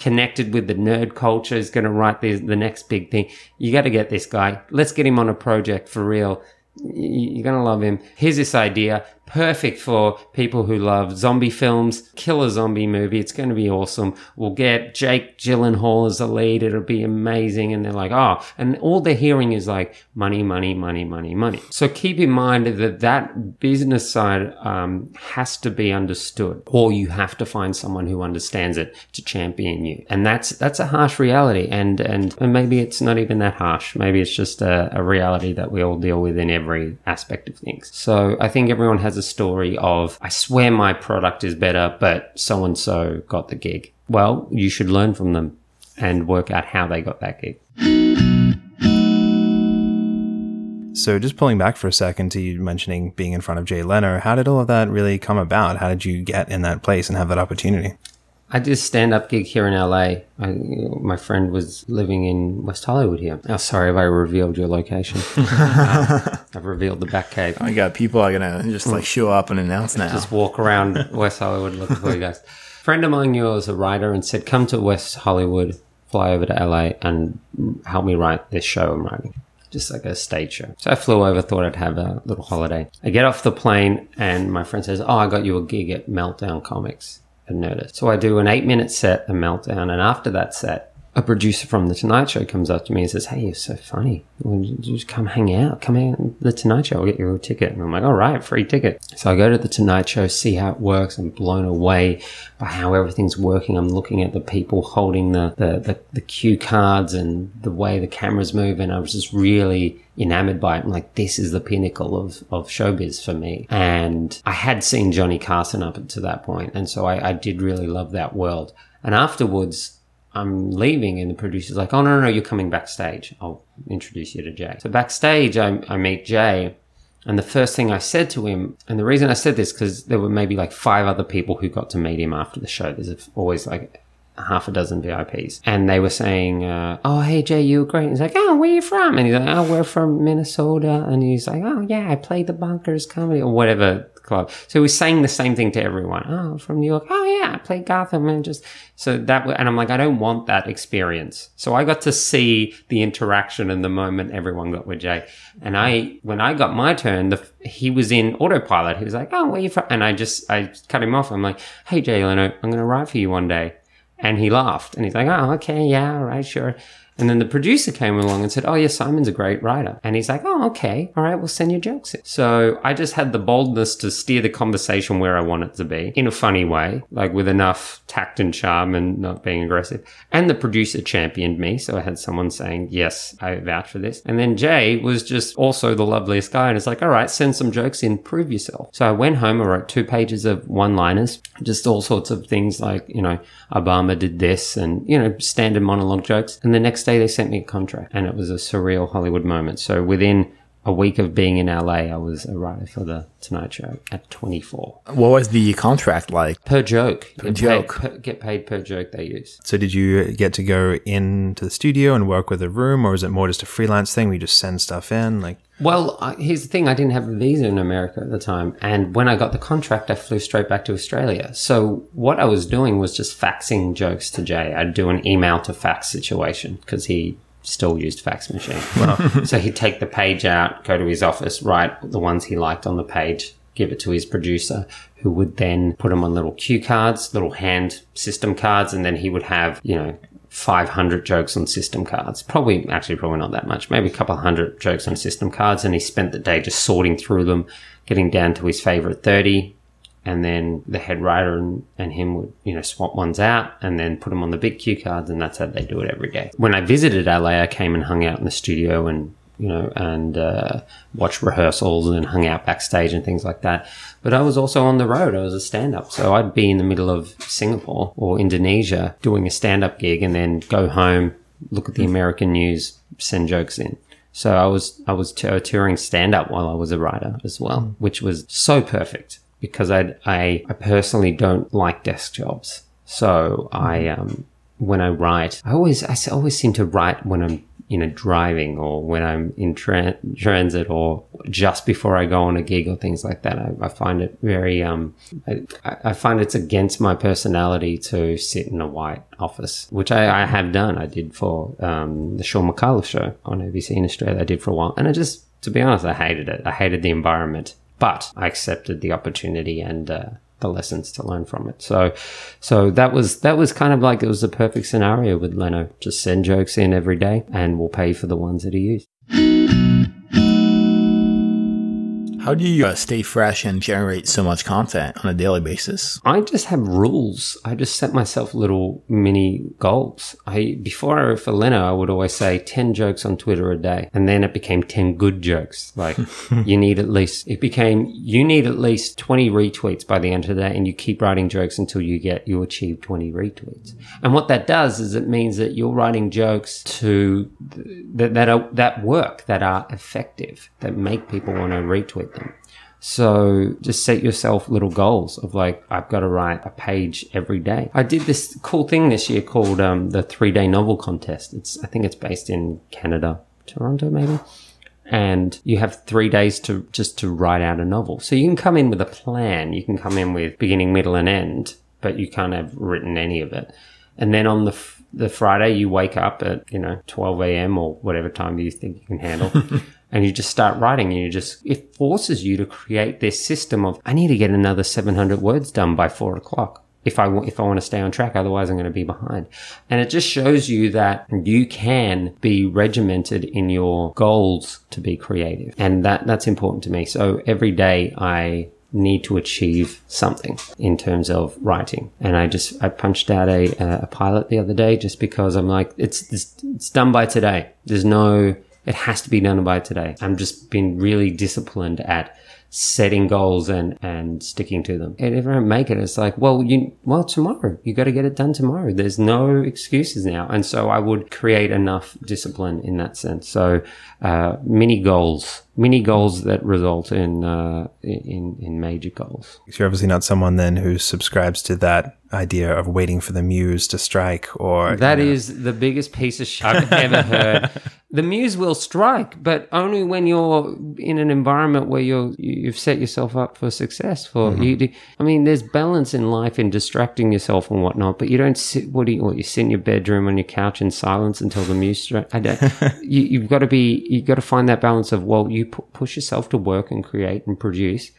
connected with the nerd culture is going to write the, the next big thing. You got to get this guy. Let's get him on a project for real. You're going to love him. Here's this idea perfect for people who love zombie films. Killer zombie movie. It's going to be awesome. We'll get Jake Gyllenhaal as the lead. It'll be amazing. And they're like, oh, and all they're hearing is like money, money, money, money, money. So keep in mind that that business side um, has to be understood, or you have to find someone who understands it to champion you. And that's that's a harsh reality. And and, and maybe it's not even that harsh. Maybe it's just a, a reality that we all deal with in every aspect of things. So I think everyone has story of, I swear my product is better, but so and so got the gig. Well, you should learn from them and work out how they got that gig. So, just pulling back for a second to you mentioning being in front of Jay Leno, how did all of that really come about? How did you get in that place and have that opportunity? I did a stand up gig here in LA. I, my friend was living in West Hollywood here. Oh, sorry if I revealed your location. [LAUGHS] Uh, I've revealed the back cave. I got people are gonna just like show up and announce now. Just walk around [LAUGHS] West Hollywood looking for you guys. friend of mine was a writer and said, "Come to West Hollywood, fly over to LA, and help me write this show I'm writing." Just like a stage show. So I flew over, thought I'd have a little holiday. I get off the plane, and my friend says, "Oh, I got you a gig at Meltdown Comics." And notice. So I do an eight minute set, a meltdown, and after that set, a producer from the Tonight Show comes up to me and says, "Hey, you're so funny. Just come hang out? Come out the Tonight Show. I'll get you a ticket." And I'm like, "All right, free ticket." So I go to the Tonight Show, see how it works. I'm blown away by how everything's working. I'm looking at the people holding the the, the, the cue cards and the way the cameras move, and I was just really enamored by it. I'm like, this is the pinnacle of, of showbiz for me. And I had seen Johnny Carson up to that point, and so I, I did really love that world. And afterwards, I'm leaving, and the producer's like, "Oh no, no, no, you're coming backstage. I'll introduce you to Jay." So backstage, I, I meet Jay, and the first thing I said to him, and the reason I said this because there were maybe like five other people who got to meet him after the show. There's always like half a dozen VIPs, and they were saying, uh, "Oh, hey Jay, you were great." He's like, "Oh, where are you from?" And he's like, "Oh, we're from Minnesota." And he's like, "Oh yeah, I played the Bunkers Comedy or whatever club." So he was saying the same thing to everyone. Oh, from New York. Oh yeah, I played Gotham and just so that. And I'm like, I don't want that experience. So I got to see the interaction and the moment everyone got with Jay. And I, when I got my turn, the, he was in autopilot. He was like, "Oh, where are you from?" And I just, I cut him off. I'm like, "Hey Jay Leno, I'm going to write for you one day." And he laughed and he's like, oh, okay, yeah, right, sure. And then the producer came along and said, Oh, yeah, Simon's a great writer. And he's like, Oh, okay. All right, we'll send your jokes in. So I just had the boldness to steer the conversation where I want it to be in a funny way, like with enough tact and charm and not being aggressive. And the producer championed me. So I had someone saying, Yes, I vouch for this. And then Jay was just also the loveliest guy. And it's like, All right, send some jokes in, prove yourself. So I went home, I wrote two pages of one liners, just all sorts of things like, you know, Obama did this and, you know, standard monologue jokes. And the next day, they sent me a contract and it was a surreal Hollywood moment. So within a week of being in LA, I was a writer for the Tonight Show at 24. What was the contract like? Per joke. Per joke. Paid, per, get paid per joke they use. So did you get to go into the studio and work with a room or is it more just a freelance thing where you just send stuff in? Like, Well, here's the thing. I didn't have a visa in America at the time. And when I got the contract, I flew straight back to Australia. So what I was doing was just faxing jokes to Jay. I'd do an email to fax situation because he still used fax machine. [LAUGHS] so he'd take the page out, go to his office, write the ones he liked on the page, give it to his producer, who would then put them on little cue cards, little hand system cards, and then he would have, you know, 500 jokes on system cards. Probably, actually, probably not that much. Maybe a couple hundred jokes on system cards. And he spent the day just sorting through them, getting down to his favorite 30. And then the head writer and, and him would, you know, swap ones out and then put them on the big cue cards. And that's how they do it every day. When I visited LA, I came and hung out in the studio and you know, and uh, watched rehearsals and hung out backstage and things like that. But I was also on the road. I was a stand up. So I'd be in the middle of Singapore or Indonesia doing a stand up gig and then go home, look at the American news, send jokes in. So I was, I was t- touring stand up while I was a writer as well, which was so perfect because I, I, I personally don't like desk jobs. So I, um, when I write, I always, I always seem to write when I'm you know, driving or when I'm in tra- transit or just before I go on a gig or things like that. I, I find it very, um, I, I, find it's against my personality to sit in a white office, which I, I have done. I did for um, the Shaun Micallef show on ABC in Australia. I did for a while. And I just, to be honest, I hated it. I hated the environment, but I accepted the opportunity and, uh, the lessons to learn from it. So, so that was that was kind of like it was the perfect scenario with Leno. Just send jokes in every day, and we'll pay for the ones that he used. How do you uh, stay fresh and generate so much content on a daily basis? I just have rules. I just set myself little mini goals. I before I wrote for Leno, I would always say ten jokes on Twitter a day, and then it became ten good jokes. Like [LAUGHS] you need at least it became you need at least twenty retweets by the end of the day, and you keep writing jokes until you get you achieve twenty retweets. And what that does is it means that you're writing jokes to that that are that work that are effective that make people want to retweet them. So just set yourself little goals of like, I've got to write a page every day. I did this cool thing this year called um, the three day novel contest. It's, I think it's based in Canada, Toronto maybe. And you have three days to just to write out a novel. So you can come in with a plan. You can come in with beginning, middle, and end, but you can't have written any of it. And then on the f- the Friday, you wake up at you know 12 a.m. or whatever time you think you can handle, [LAUGHS] and you just start writing. And you just it forces you to create this system of I need to get another 700 words done by four o'clock if I if I want to stay on track. Otherwise, I'm going to be behind. And it just shows you that you can be regimented in your goals to be creative, and that that's important to me. So every day I need to achieve something in terms of writing. And I just I punched out a a pilot the other day just because I'm like it's it's, it's done by today. There's no it has to be done by today. I'm just been really disciplined at setting goals and and sticking to them. And if I don't make it, it's like, well, you well tomorrow you got to get it done tomorrow. There's no excuses now, and so I would create enough discipline in that sense. So uh, mini goals, mini goals that result in uh, in in major goals. You're obviously not someone then who subscribes to that idea of waiting for the muse to strike or That you know, is the biggest piece of shit I've ever [LAUGHS] heard. The muse will strike, but only when you're in an environment where you're you've set yourself up for success. For mm-hmm. you, do- I mean, there's balance in life in distracting yourself and whatnot, but you don't sit. What do you? What, you sit in your bedroom on your couch in silence until the muse strikes. I don't. [LAUGHS] you, you've got to be. You've got to find that balance of well, you pu- push yourself to work and create and produce,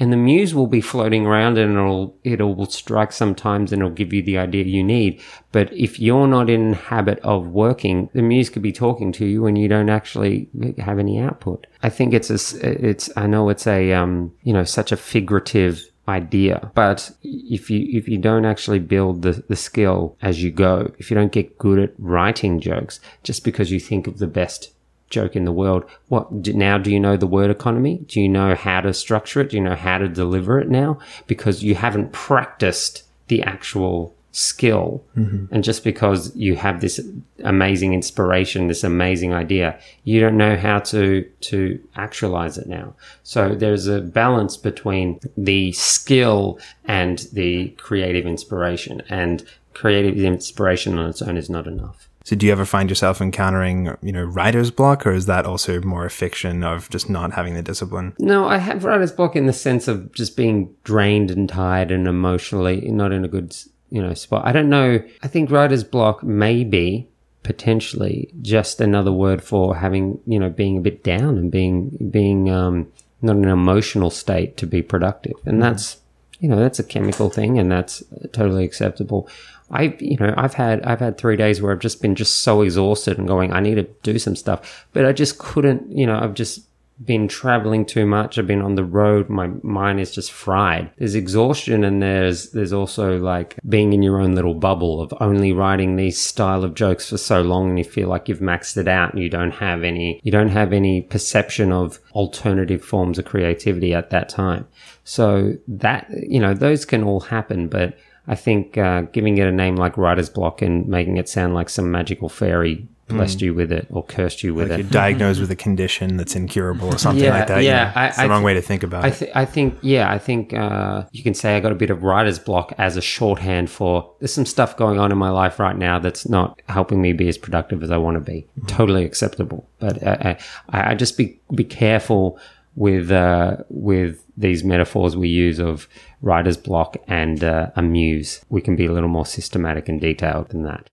and the muse will be floating around and it'll it'll strike sometimes and it'll give you the idea you need. But if you're not in habit of working the muse could be talking to you and you don't actually have any output. I think it's a it's i know it's a um you know such a figurative idea but if you if you don't actually build the, the skill as you go if you don't get good at writing jokes just because you think of the best joke in the world. What now? Do you know the word economy? Do you know how to structure it? Do you know how to deliver it now? Because you haven't practiced the actual skill, mm-hmm. and just because you have this amazing inspiration, this amazing idea, you don't know how to to actualize it now. So there's a balance between the skill and the creative inspiration, and creative inspiration on its own is not enough. So do you ever find yourself encountering, you know, writer's block or is that also more a fiction of just not having the discipline? No, I have writer's block in the sense of just being drained and tired and emotionally not in a good, you know, spot. I don't know. I think writer's block may be potentially just another word for having, you know, being a bit down and being, being, um, not in an emotional state to be productive. And that's, you know, that's a chemical thing and that's totally acceptable. I, you know, I've had, I've had three days where I've just been just so exhausted and going, I need to do some stuff, but I just couldn't, you know, I've just been traveling too much. I've been on the road. My mind is just fried. There's exhaustion and there's, there's also like being in your own little bubble of only writing these style of jokes for so long and you feel like you've maxed it out and you don't have any, you don't have any perception of alternative forms of creativity at that time. So that, you know, those can all happen, but I think uh, giving it a name like writer's block and making it sound like some magical fairy blessed you with it or cursed you with Like it. you're diagnosed with a condition that's incurable or [LAUGHS] something Yeah, like that. you yeah, know? I- it's the I wrong th- way to think about I, it. I think, yeah, I think uh, you can say I got a bit of writer's block as a shorthand for there's some stuff going on in my life right now that's not helping me be as productive as I want to be. Totally acceptable, but uh, I, I just be be careful with uh, with these metaphors we use of writer's block and uh, a muse. We can be a little more systematic and detailed than that.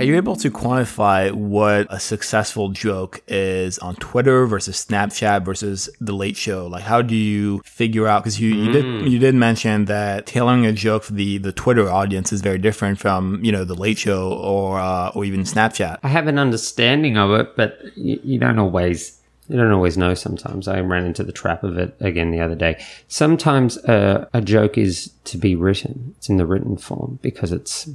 Are you able to quantify what a successful joke is on Twitter versus Snapchat versus The Late Show? Like, how do you figure out? Because you, you did you did mention that tailoring a joke for the the Twitter audience is very different from you know The Late Show or uh, or even Snapchat. I have an understanding of it, but you, you don't always you don't always know. Sometimes I ran into the trap of it again the other day. Sometimes uh, a joke is to be written; it's in the written form because it's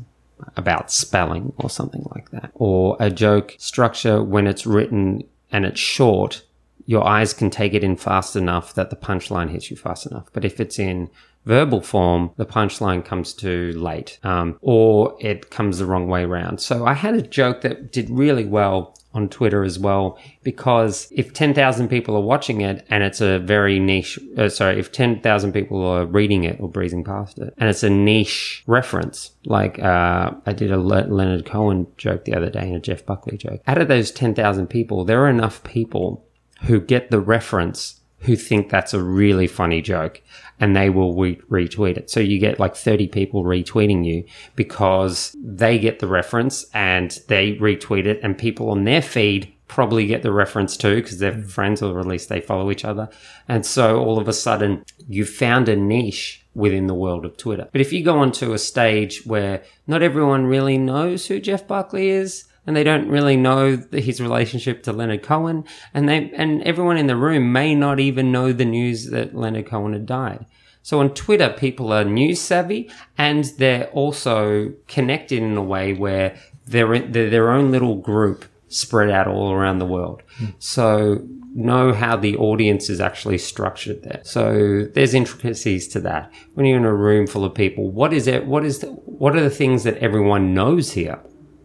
about spelling or something like that. Or a joke structure when it's written and it's short, your eyes can take it in fast enough that the punchline hits you fast enough. But if it's in verbal form, the punchline comes too late, um, or it comes the wrong way around. So I had a joke that did really well on Twitter as well, because if 10,000 people are watching it and it's a very niche, uh, sorry, if 10,000 people are reading it or breezing past it and it's a niche reference, like uh, I did a Le- Leonard Cohen joke the other day and a Jeff Buckley joke. Out of those 10,000 people, there are enough people who get the reference who think that's a really funny joke and they will re- retweet it. So you get like 30 people retweeting you because they get the reference and they retweet it and people on their feed probably get the reference too because they're mm. friends or at least they follow each other. And so all of a sudden you've found a niche within the world of Twitter. But if you go onto a stage where not everyone really knows who Jeff Buckley is, and they don't really know his relationship to Leonard Cohen, and they and everyone in the room may not even know the news that Leonard Cohen had died. So on Twitter, people are news savvy, and they're also connected in a way where they're, they're their own little group spread out all around the world. So know how the audience is actually structured there. So there's intricacies to that. When you're in a room full of people, what is it? What is the, what are the things that everyone knows here?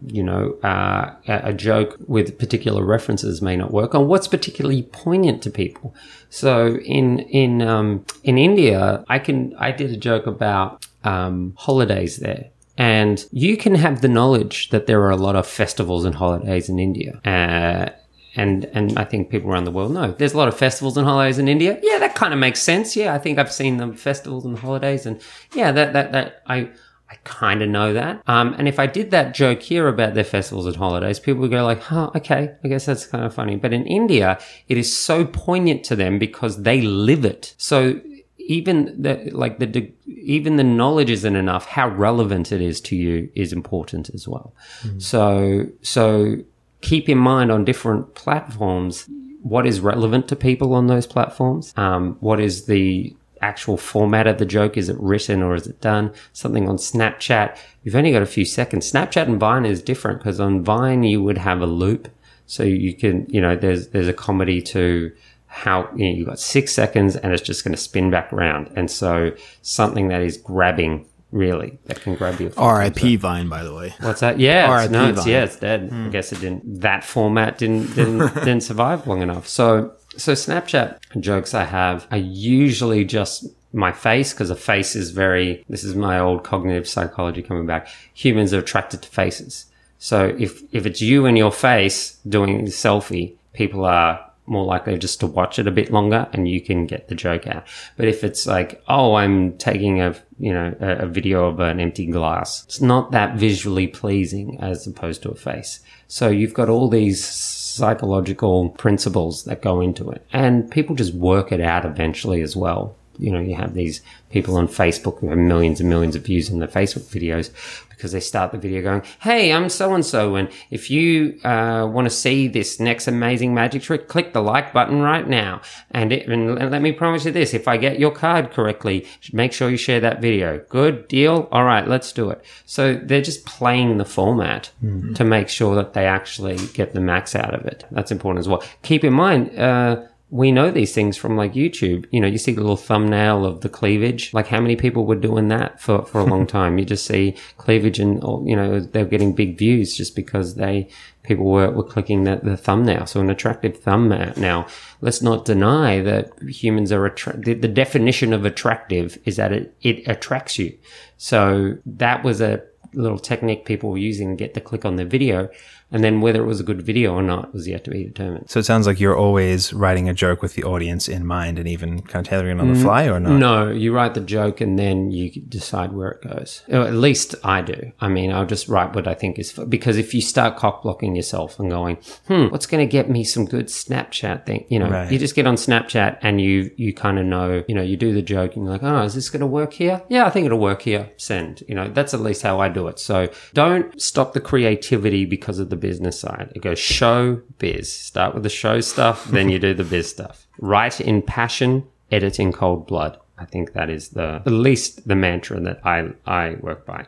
You know, uh, a, joke with particular references may not work on what's particularly poignant to people. So in in um, in India, I can I did a joke about um, holidays there. And you can have the knowledge that there are a lot of festivals and holidays in India. Uh, and and I think people around the world know there's a lot of festivals and holidays in India. Yeah, that kind of makes sense. Yeah, I think I've seen the festivals and holidays, and yeah, that that that I I kind of know that. Um, and if I did that joke here about their festivals and holidays, people would go like, huh, okay, I guess that's kind of funny. But in India, it is so poignant to them because they live it. So even the, like the, even the knowledge isn't enough. How relevant it is to you is important as well. So, so keep in mind on different platforms, what is relevant to people on those platforms? Um, what is the actual format of the joke? Is it written or is it done? Something on Snapchat, you've only got a few seconds. Snapchat and Vine is different because on Vine you would have a loop. So you can, you know, there's, there's a comedy to how, you know, you've got six seconds and it's just going to spin back around. And so something that is grabbing really that can grab you. R.I.P. Vine, by the way. What's that? Yeah, it's, R.I.P. no, it's, Vine. yeah, it's dead. I hmm. guess it didn't. That format didn't didn't [LAUGHS] didn't survive long enough. So so Snapchat jokes I have are usually just my face because a face is very. This is my old cognitive psychology coming back. Humans are attracted to faces. So if if it's you and your face doing the selfie, people are more likely just to watch it a bit longer and you can get the joke out. But if it's like, oh, I'm taking a, you know, a, a video of an empty glass, it's not that visually pleasing as opposed to a face. So you've got all these psychological principles that go into it and people just work it out eventually as well. You know, you have these people on Facebook who have millions and millions of views on their Facebook videos because they start the video going, Hey, I'm so and so. And if you uh, want to see this next amazing magic trick, click the like button right now. And, it, and let me promise you this if I get your card correctly, make sure you share that video. Good deal? All right, let's do it. So they're just playing the format to make sure that they actually get the max out of it. That's important as well. Keep in mind, uh, we know these things from like YouTube. You know, you see the little thumbnail of the cleavage. Like how many people were doing that for, for a long [LAUGHS] time? You just see cleavage and, or, you know, they're getting big views just because they, people were, were clicking the, the thumbnail. So an attractive thumbnail. Now, let's not deny that humans are attra- the, the definition of attractive is that it, it attracts you. So that was a little technique people were using to get the click on the video. And then whether it was a good video or not was yet to be determined. So it sounds like you're always writing a joke with the audience in mind and even kind of tailoring it on the fly or not? No, you write the joke and then you decide where it goes. Or at least I do. I mean, I'll just write what I think is f- because if you start cock blocking yourself and going, hmm, what's going to get me some good Snapchat thing? You know, Right. you just get on Snapchat and you you kind of know, you know, you do the joke and you're like, oh, is this going to work here? Yeah, I think it'll work here. Send. You know, that's at least how I do it. So don't stop the creativity because of the business side. It goes show biz. Start with the show stuff, [LAUGHS] then you do the biz stuff. Write in passion, edit in cold blood. I think that is the at least the mantra that I I work by.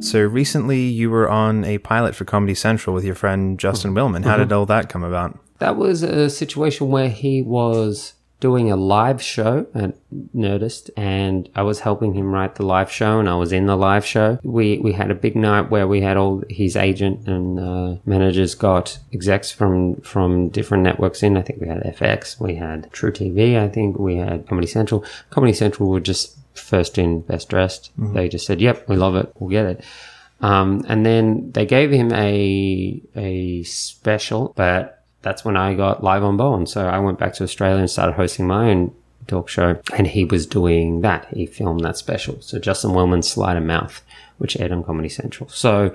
So recently you were on a pilot for Comedy Central with your friend Justin mm-hmm. Willman. How mm-hmm. did all that come about? That was a situation where he was doing a live show at Nerdist, and I was helping him write the live show, and I was in the live show. We we had a big night where we had all his agent and uh, managers got execs from from different networks in. I think we had FX, we had truTV, I think we had Comedy Central. Comedy Central were just first in, best dressed. They just said, "Yep, we love it, we'll get it." Um, and then they gave him a a special, but that's when I got live on Bowen. So I went back to Australia and started hosting my own talk show, and he was doing that. He filmed that special. So Justin Willman's of Mouth, which aired on Comedy Central. So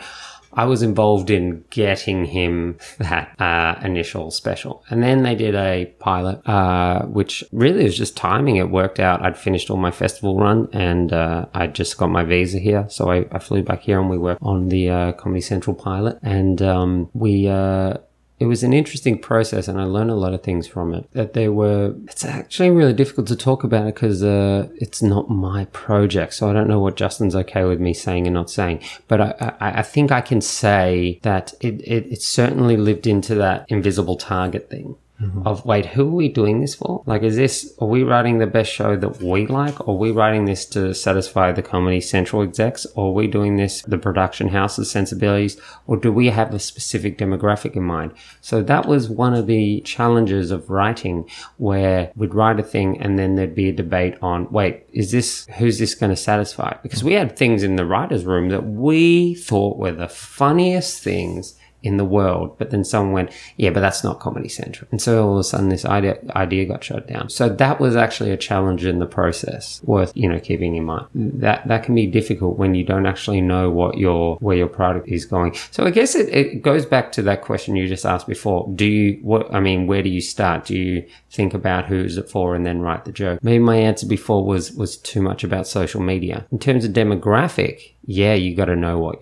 I was involved in getting him [LAUGHS] that uh, initial special. And then they did a pilot, uh, which really was just timing. It worked out. I'd finished all my festival run and uh, I just got my visa here. So I, I flew back here and we worked on the uh, Comedy Central pilot. And um, we uh, it was an interesting process and I learned a lot of things from it. That there were, it's actually really difficult to talk about it because uh, it's not my project. So I don't know what Justin's okay with me saying and not saying. But I, I, I think I can say that it, it, it certainly lived into that invisible target thing. Mm-hmm. Of wait, who are we doing this for? Like, is this are we writing the best show that we like, or are we writing this to satisfy the Comedy Central execs, or are we doing this the production house's sensibilities, or do we have a specific demographic in mind? So that was one of the challenges of writing, where we'd write a thing and then there'd be a debate on wait, is this who's this going to satisfy? Because we had things in the writers' room that we thought were the funniest things in the world. But then someone went, yeah, but that's not Comedy Central. And so all of a sudden this idea, idea got shut down. So that was actually a challenge in the process worth, you know, keeping in mind. That, that can be difficult when you don't actually know what your, where your product is going. So I guess it, it goes back to that question you just asked before. Do you, what, I mean, where do you start? Do you think about who's it for and then write the joke? Maybe my answer before was, was too much about social media. In terms of demographic, yeah, you got to know what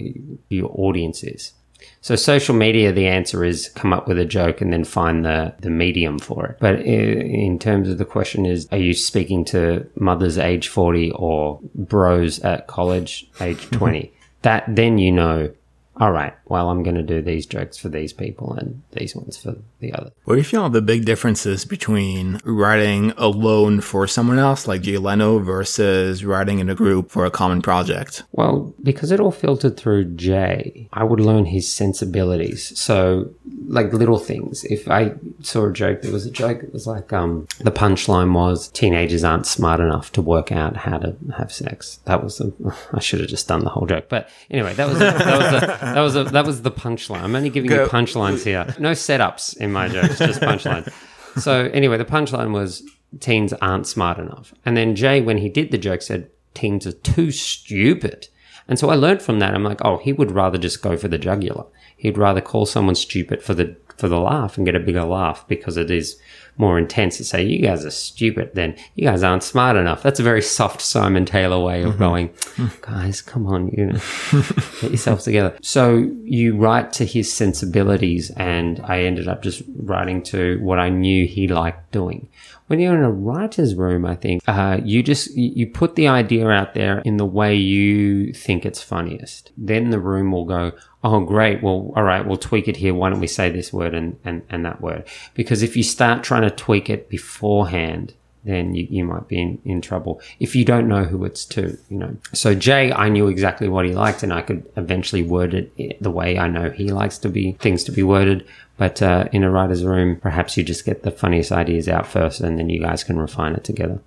your audience is. So social media, the answer is come up with a joke and then find the, the medium for it. But in terms of the question is, are you speaking to mothers age 40 or bros at college age [LAUGHS] 20? that then you know, all right, well, I'm going to do these jokes for these people and these ones for the other. What do you feel are the big differences between writing alone for someone else, like Jay Leno, versus writing in a group for a common project? Well, because it all filtered through Jay, I would learn his sensibilities. So, like little things. If I saw a joke, there was a joke that was like, um, the punchline was teenagers aren't smart enough to work out how to have sex. That was the, [LAUGHS] I should have just done the whole joke. But anyway, that was, that was, a, that was, a, that was the punchline. I'm only giving you punchlines here. No setups in my jokes, just punchline. [LAUGHS] So anyway, the punchline was teens aren't smart enough. And then Jay, when he did the joke, said teens are too stupid. And so I learned from that. I'm like, oh, he would rather just go for the jugular. He'd rather call someone stupid for the for the laugh and get a bigger laugh because it is more intense to say you guys are stupid then you guys aren't smart enough. That's a very soft Simon Taylor way of mm-hmm. going, guys, come on, you know, [LAUGHS] get yourselves together. So you write to his sensibilities, and I ended up just writing to what I knew he liked doing. When you're in a writer's room, I think uh, you just you put the idea out there in the way you think it's funniest. Then the room will go, oh great, well all right, we'll tweak it here. Why don't we say this word and and, and that word? Because if you start trying to tweak it beforehand, then you, you might be in, in trouble if you don't know who it's to, you know. So Jay, I knew exactly what he liked and I could eventually word it the way I know he likes to be, things to be worded. But uh, in a writer's room, perhaps you just get the funniest ideas out first and then you guys can refine it together.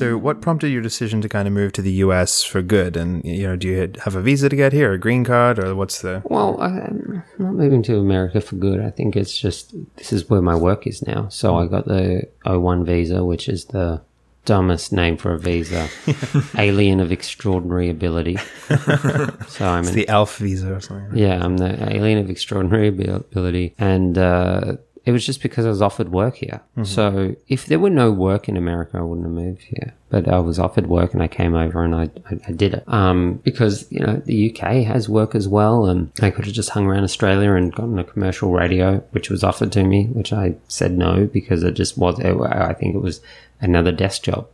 So, what prompted your decision to kind of move to the US for good? And, you know, do you have a visa to get here, a green card, or what's the. Well, I'm not moving to America for good. I think it's just this is where my work is now. So I got the O1 visa, which is the dumbest name for a visa, [LAUGHS] alien of extraordinary ability. [LAUGHS] so I'm an The ALF visa or something. Yeah, I'm the alien of extraordinary ability. And uh, it was just because I was offered work here. So if there were no work in America, I wouldn't have moved here. But I was offered work and I came over and I, I, I did it. Um, because, you know, the UK has work as well. And I could have just hung around Australia and gotten a commercial radio, which was offered to me, which I said no because it just was, I think it was another desk job.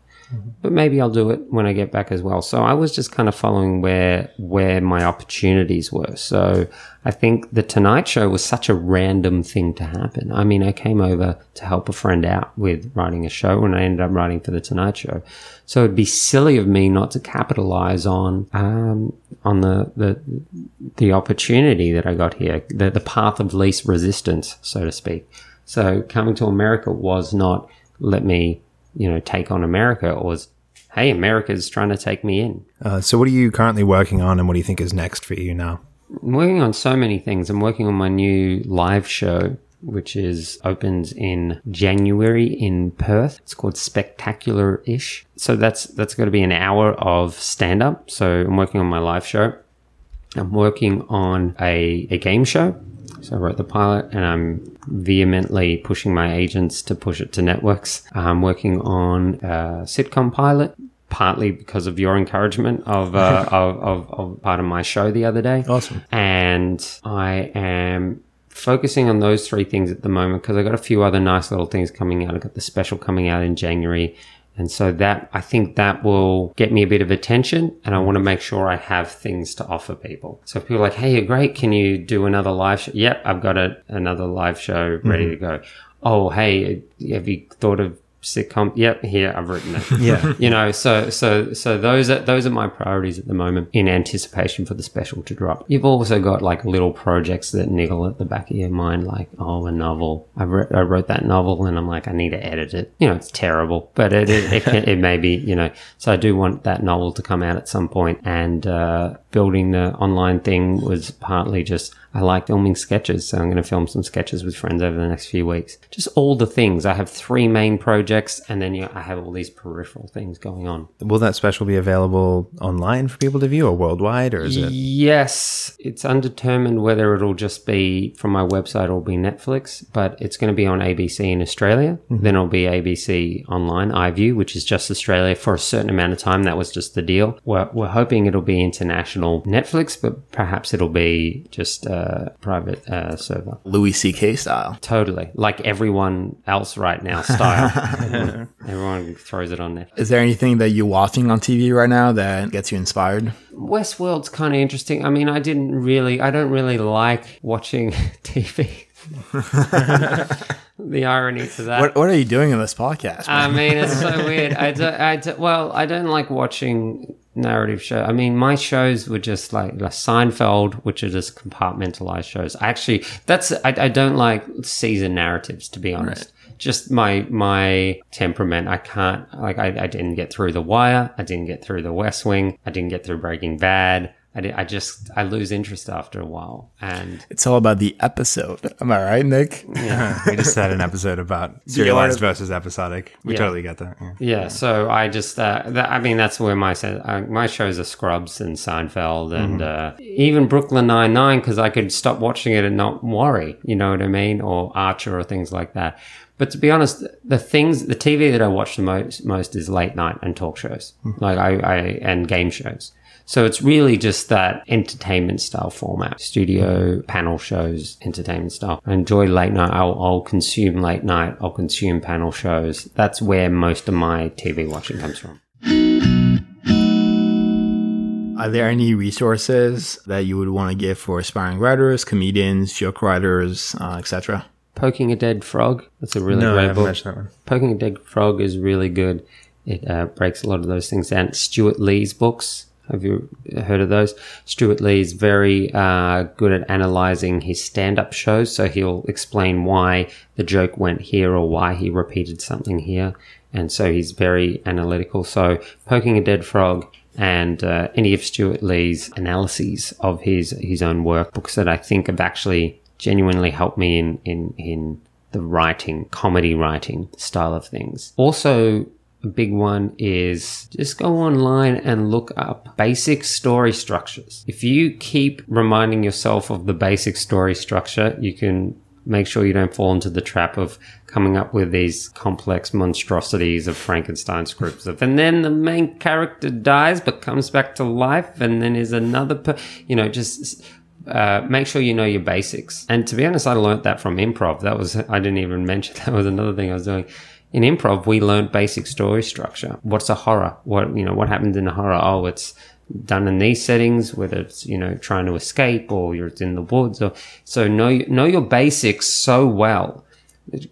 But maybe I'll do it when I get back as well. So I was just kind of following where where my opportunities were. So I think the Tonight Show was such a random thing to happen. I mean, I came over to help a friend out with writing a show, and I ended up writing for the Tonight Show. So it'd be silly of me not to capitalize on um, on the, the the opportunity that I got here, the the path of least resistance, so to speak. So coming to America was not let me you know take on America. or was hey, America's trying to take me in. Uh, so, what are you currently working on, and what do you think is next for you now? I'm working on so many things. I'm working on my new live show, which is opens in January in Perth. It's called Spectacular Ish. So that's that's going to be an hour of stand up. So I'm working on my live show. I'm working on a, a game show. So I wrote the pilot and I'm vehemently pushing my agents to push it to networks. I'm working on a sitcom pilot, partly because of your encouragement of, uh, [LAUGHS] of, of, of part of my show the other day. Awesome. And I am focusing on those three things at the moment because I got a few other nice little things coming out. I got the special coming out in January. And so that, I think that will get me a bit of attention and I want to mm-hmm. make sure I have things to offer people. So if people are like, Hey, you're great. Can you do another live show? Yep. I've got a, another live show ready mm-hmm. to go. Oh, hey, have you thought of sitcom? Yep. Here I've written it. [LAUGHS] Yeah. you know, so, so, so those are, those are my priorities at the moment in anticipation for the special to drop. You've also got like little projects that niggle at the back of your mind, like, oh, a novel. I, re- I wrote that novel and I'm like, I need to edit it. You know, it's terrible, but it, it, it, can, it may be, you know, so I do want that novel to come out at some point and, uh, building the online thing was partly just, I like filming sketches, so I'm going to film some sketches with friends over the next few weeks. Just all the things. I have three main projects, and then you know, I have all these peripheral things going on. Will that special be available online for people to view, or worldwide, or is it? Yes, it's undetermined whether it'll just be from my website or be Netflix, but it's going to be on ABC in Australia. Mm-hmm. Then it'll be ABC online, iView, which is just Australia for a certain amount of time. That was just the deal. We're, we're hoping it'll be international Netflix, but perhaps it'll be just uh, a private uh, server. Louis C.K. style. Totally. Like everyone else right now [LAUGHS] style. everyone throws it on there. Is there anything that you're watching on TV right now that gets you inspired? Westworld's kind of interesting. I mean, I didn't really, I don't really like watching [LAUGHS] TV. [LAUGHS] the irony to that. What What are you doing in this podcast? I mean, it's so weird. I, do, I do, well, I don't like watching narrative show. I mean, my shows were just like, like Seinfeld, which are just compartmentalized shows. Actually, that's I, I don't like season narratives to be honest. Just my my temperament. I can't like I, I didn't get through The Wire. I didn't get through The West Wing. I didn't get through Breaking Bad. I, I just I lose interest after a while, and it's all about the episode. Am I right, Nick? [LAUGHS] we just had an episode about [LAUGHS] serialized versus episodic. We Yeah. totally get that. Yeah. Yeah, so I just, uh, that, I mean, that's where my uh, my shows are Scrubs and Seinfeld and uh, even Brooklyn Nine Nine because I could stop watching it and not worry. You know what I mean? Or Archer or things like that. But to be honest, the things, the TV that I watch the most, most is late night and talk shows, like I, I and game shows. So it's really just that entertainment style format, studio panel shows, entertainment style. I enjoy late night. I'll, I'll consume late night. I'll consume panel shows. That's where most of my TV watching comes from. Are there any resources that you would want to give for aspiring writers, comedians, joke writers, uh, etc.? Poking a Dead Frog. That's a really No, great book. that one. Poking a Dead Frog is really good. It uh, breaks a lot of those things down. Stewart Lee's books. Have you heard of those? Stewart Lee is very uh, good at analyzing his stand-up shows, so he'll explain why the joke went here or why he repeated something here, and so he's very analytical. So, Poking a Dead Frog and uh, any of Stewart Lee's analyses of his his own work, books that I think have actually genuinely helped me in in in the writing, comedy writing style of things. Also, big one is just go online and look up basic story structures. If you keep reminding yourself of the basic story structure, you can make sure you don't fall into the trap of coming up with these complex monstrosities of Frankenstein scripts of, and then the main character dies but comes back to life, and then is another, per- you know, just uh, make sure you know your basics. And to be honest, I learned that from improv. That was I didn't even mention [LAUGHS] that was another thing I was doing. In improv, we learned basic story structure. What's a horror? What you know? What happens in a horror? Oh, it's done in these settings, whether it's you know trying to escape or you're in the woods. Or so know know your basics so well.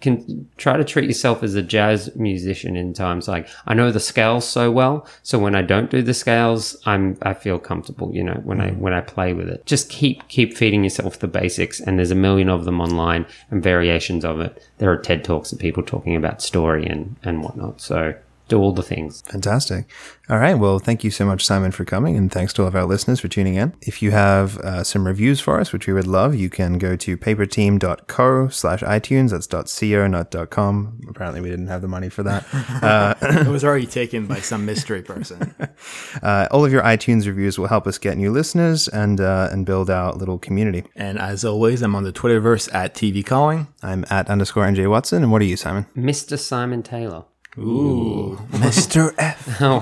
Can try to treat yourself as a jazz musician in times like I know the scales so well, so when I don't do the scales, I'm I feel comfortable. You know when I mm. when I play with it. Just keep keep feeding yourself the basics, and there's a million of them online and variations of it. There are TED talks of people talking about story and and whatnot. So do all the things. Fantastic. All right. Well, thank you so much, Simon, for coming, and thanks to all of our listeners for tuning in. If you have uh, some reviews for us, which we would love, you can go to paperteam.co slash iTunes. That's .co, not .com. Apparently, we didn't have the money for that. [LAUGHS] Uh, It was already taken by some mystery person. [LAUGHS] uh, all of your iTunes reviews will help us get new listeners and uh, and build our little community. and as always, I'm on the Twitterverse at TV Calling. I'm at underscore NJ Watson. And what are you, Simon? Mr. Simon Taylor. Ooh. Mr. [LAUGHS] F. [LAUGHS] Oh,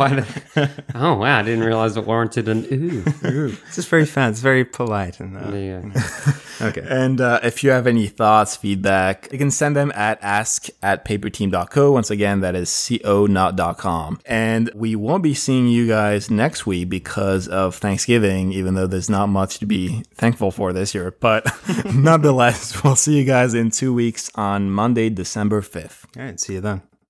oh wow! I didn't realize it warranted an ooh. It's just very fun. It's very polite. And uh, There you go. [LAUGHS] okay. And uh, if you have any thoughts, feedback, you can send them at ask at paperteam.co. Once again, that is co not dot com. And we won't be seeing you guys next week because of Thanksgiving, even though there's not much to be thankful for this year. But nonetheless, we'll see you guys in two weeks on Monday, December 5th. All right. See you then.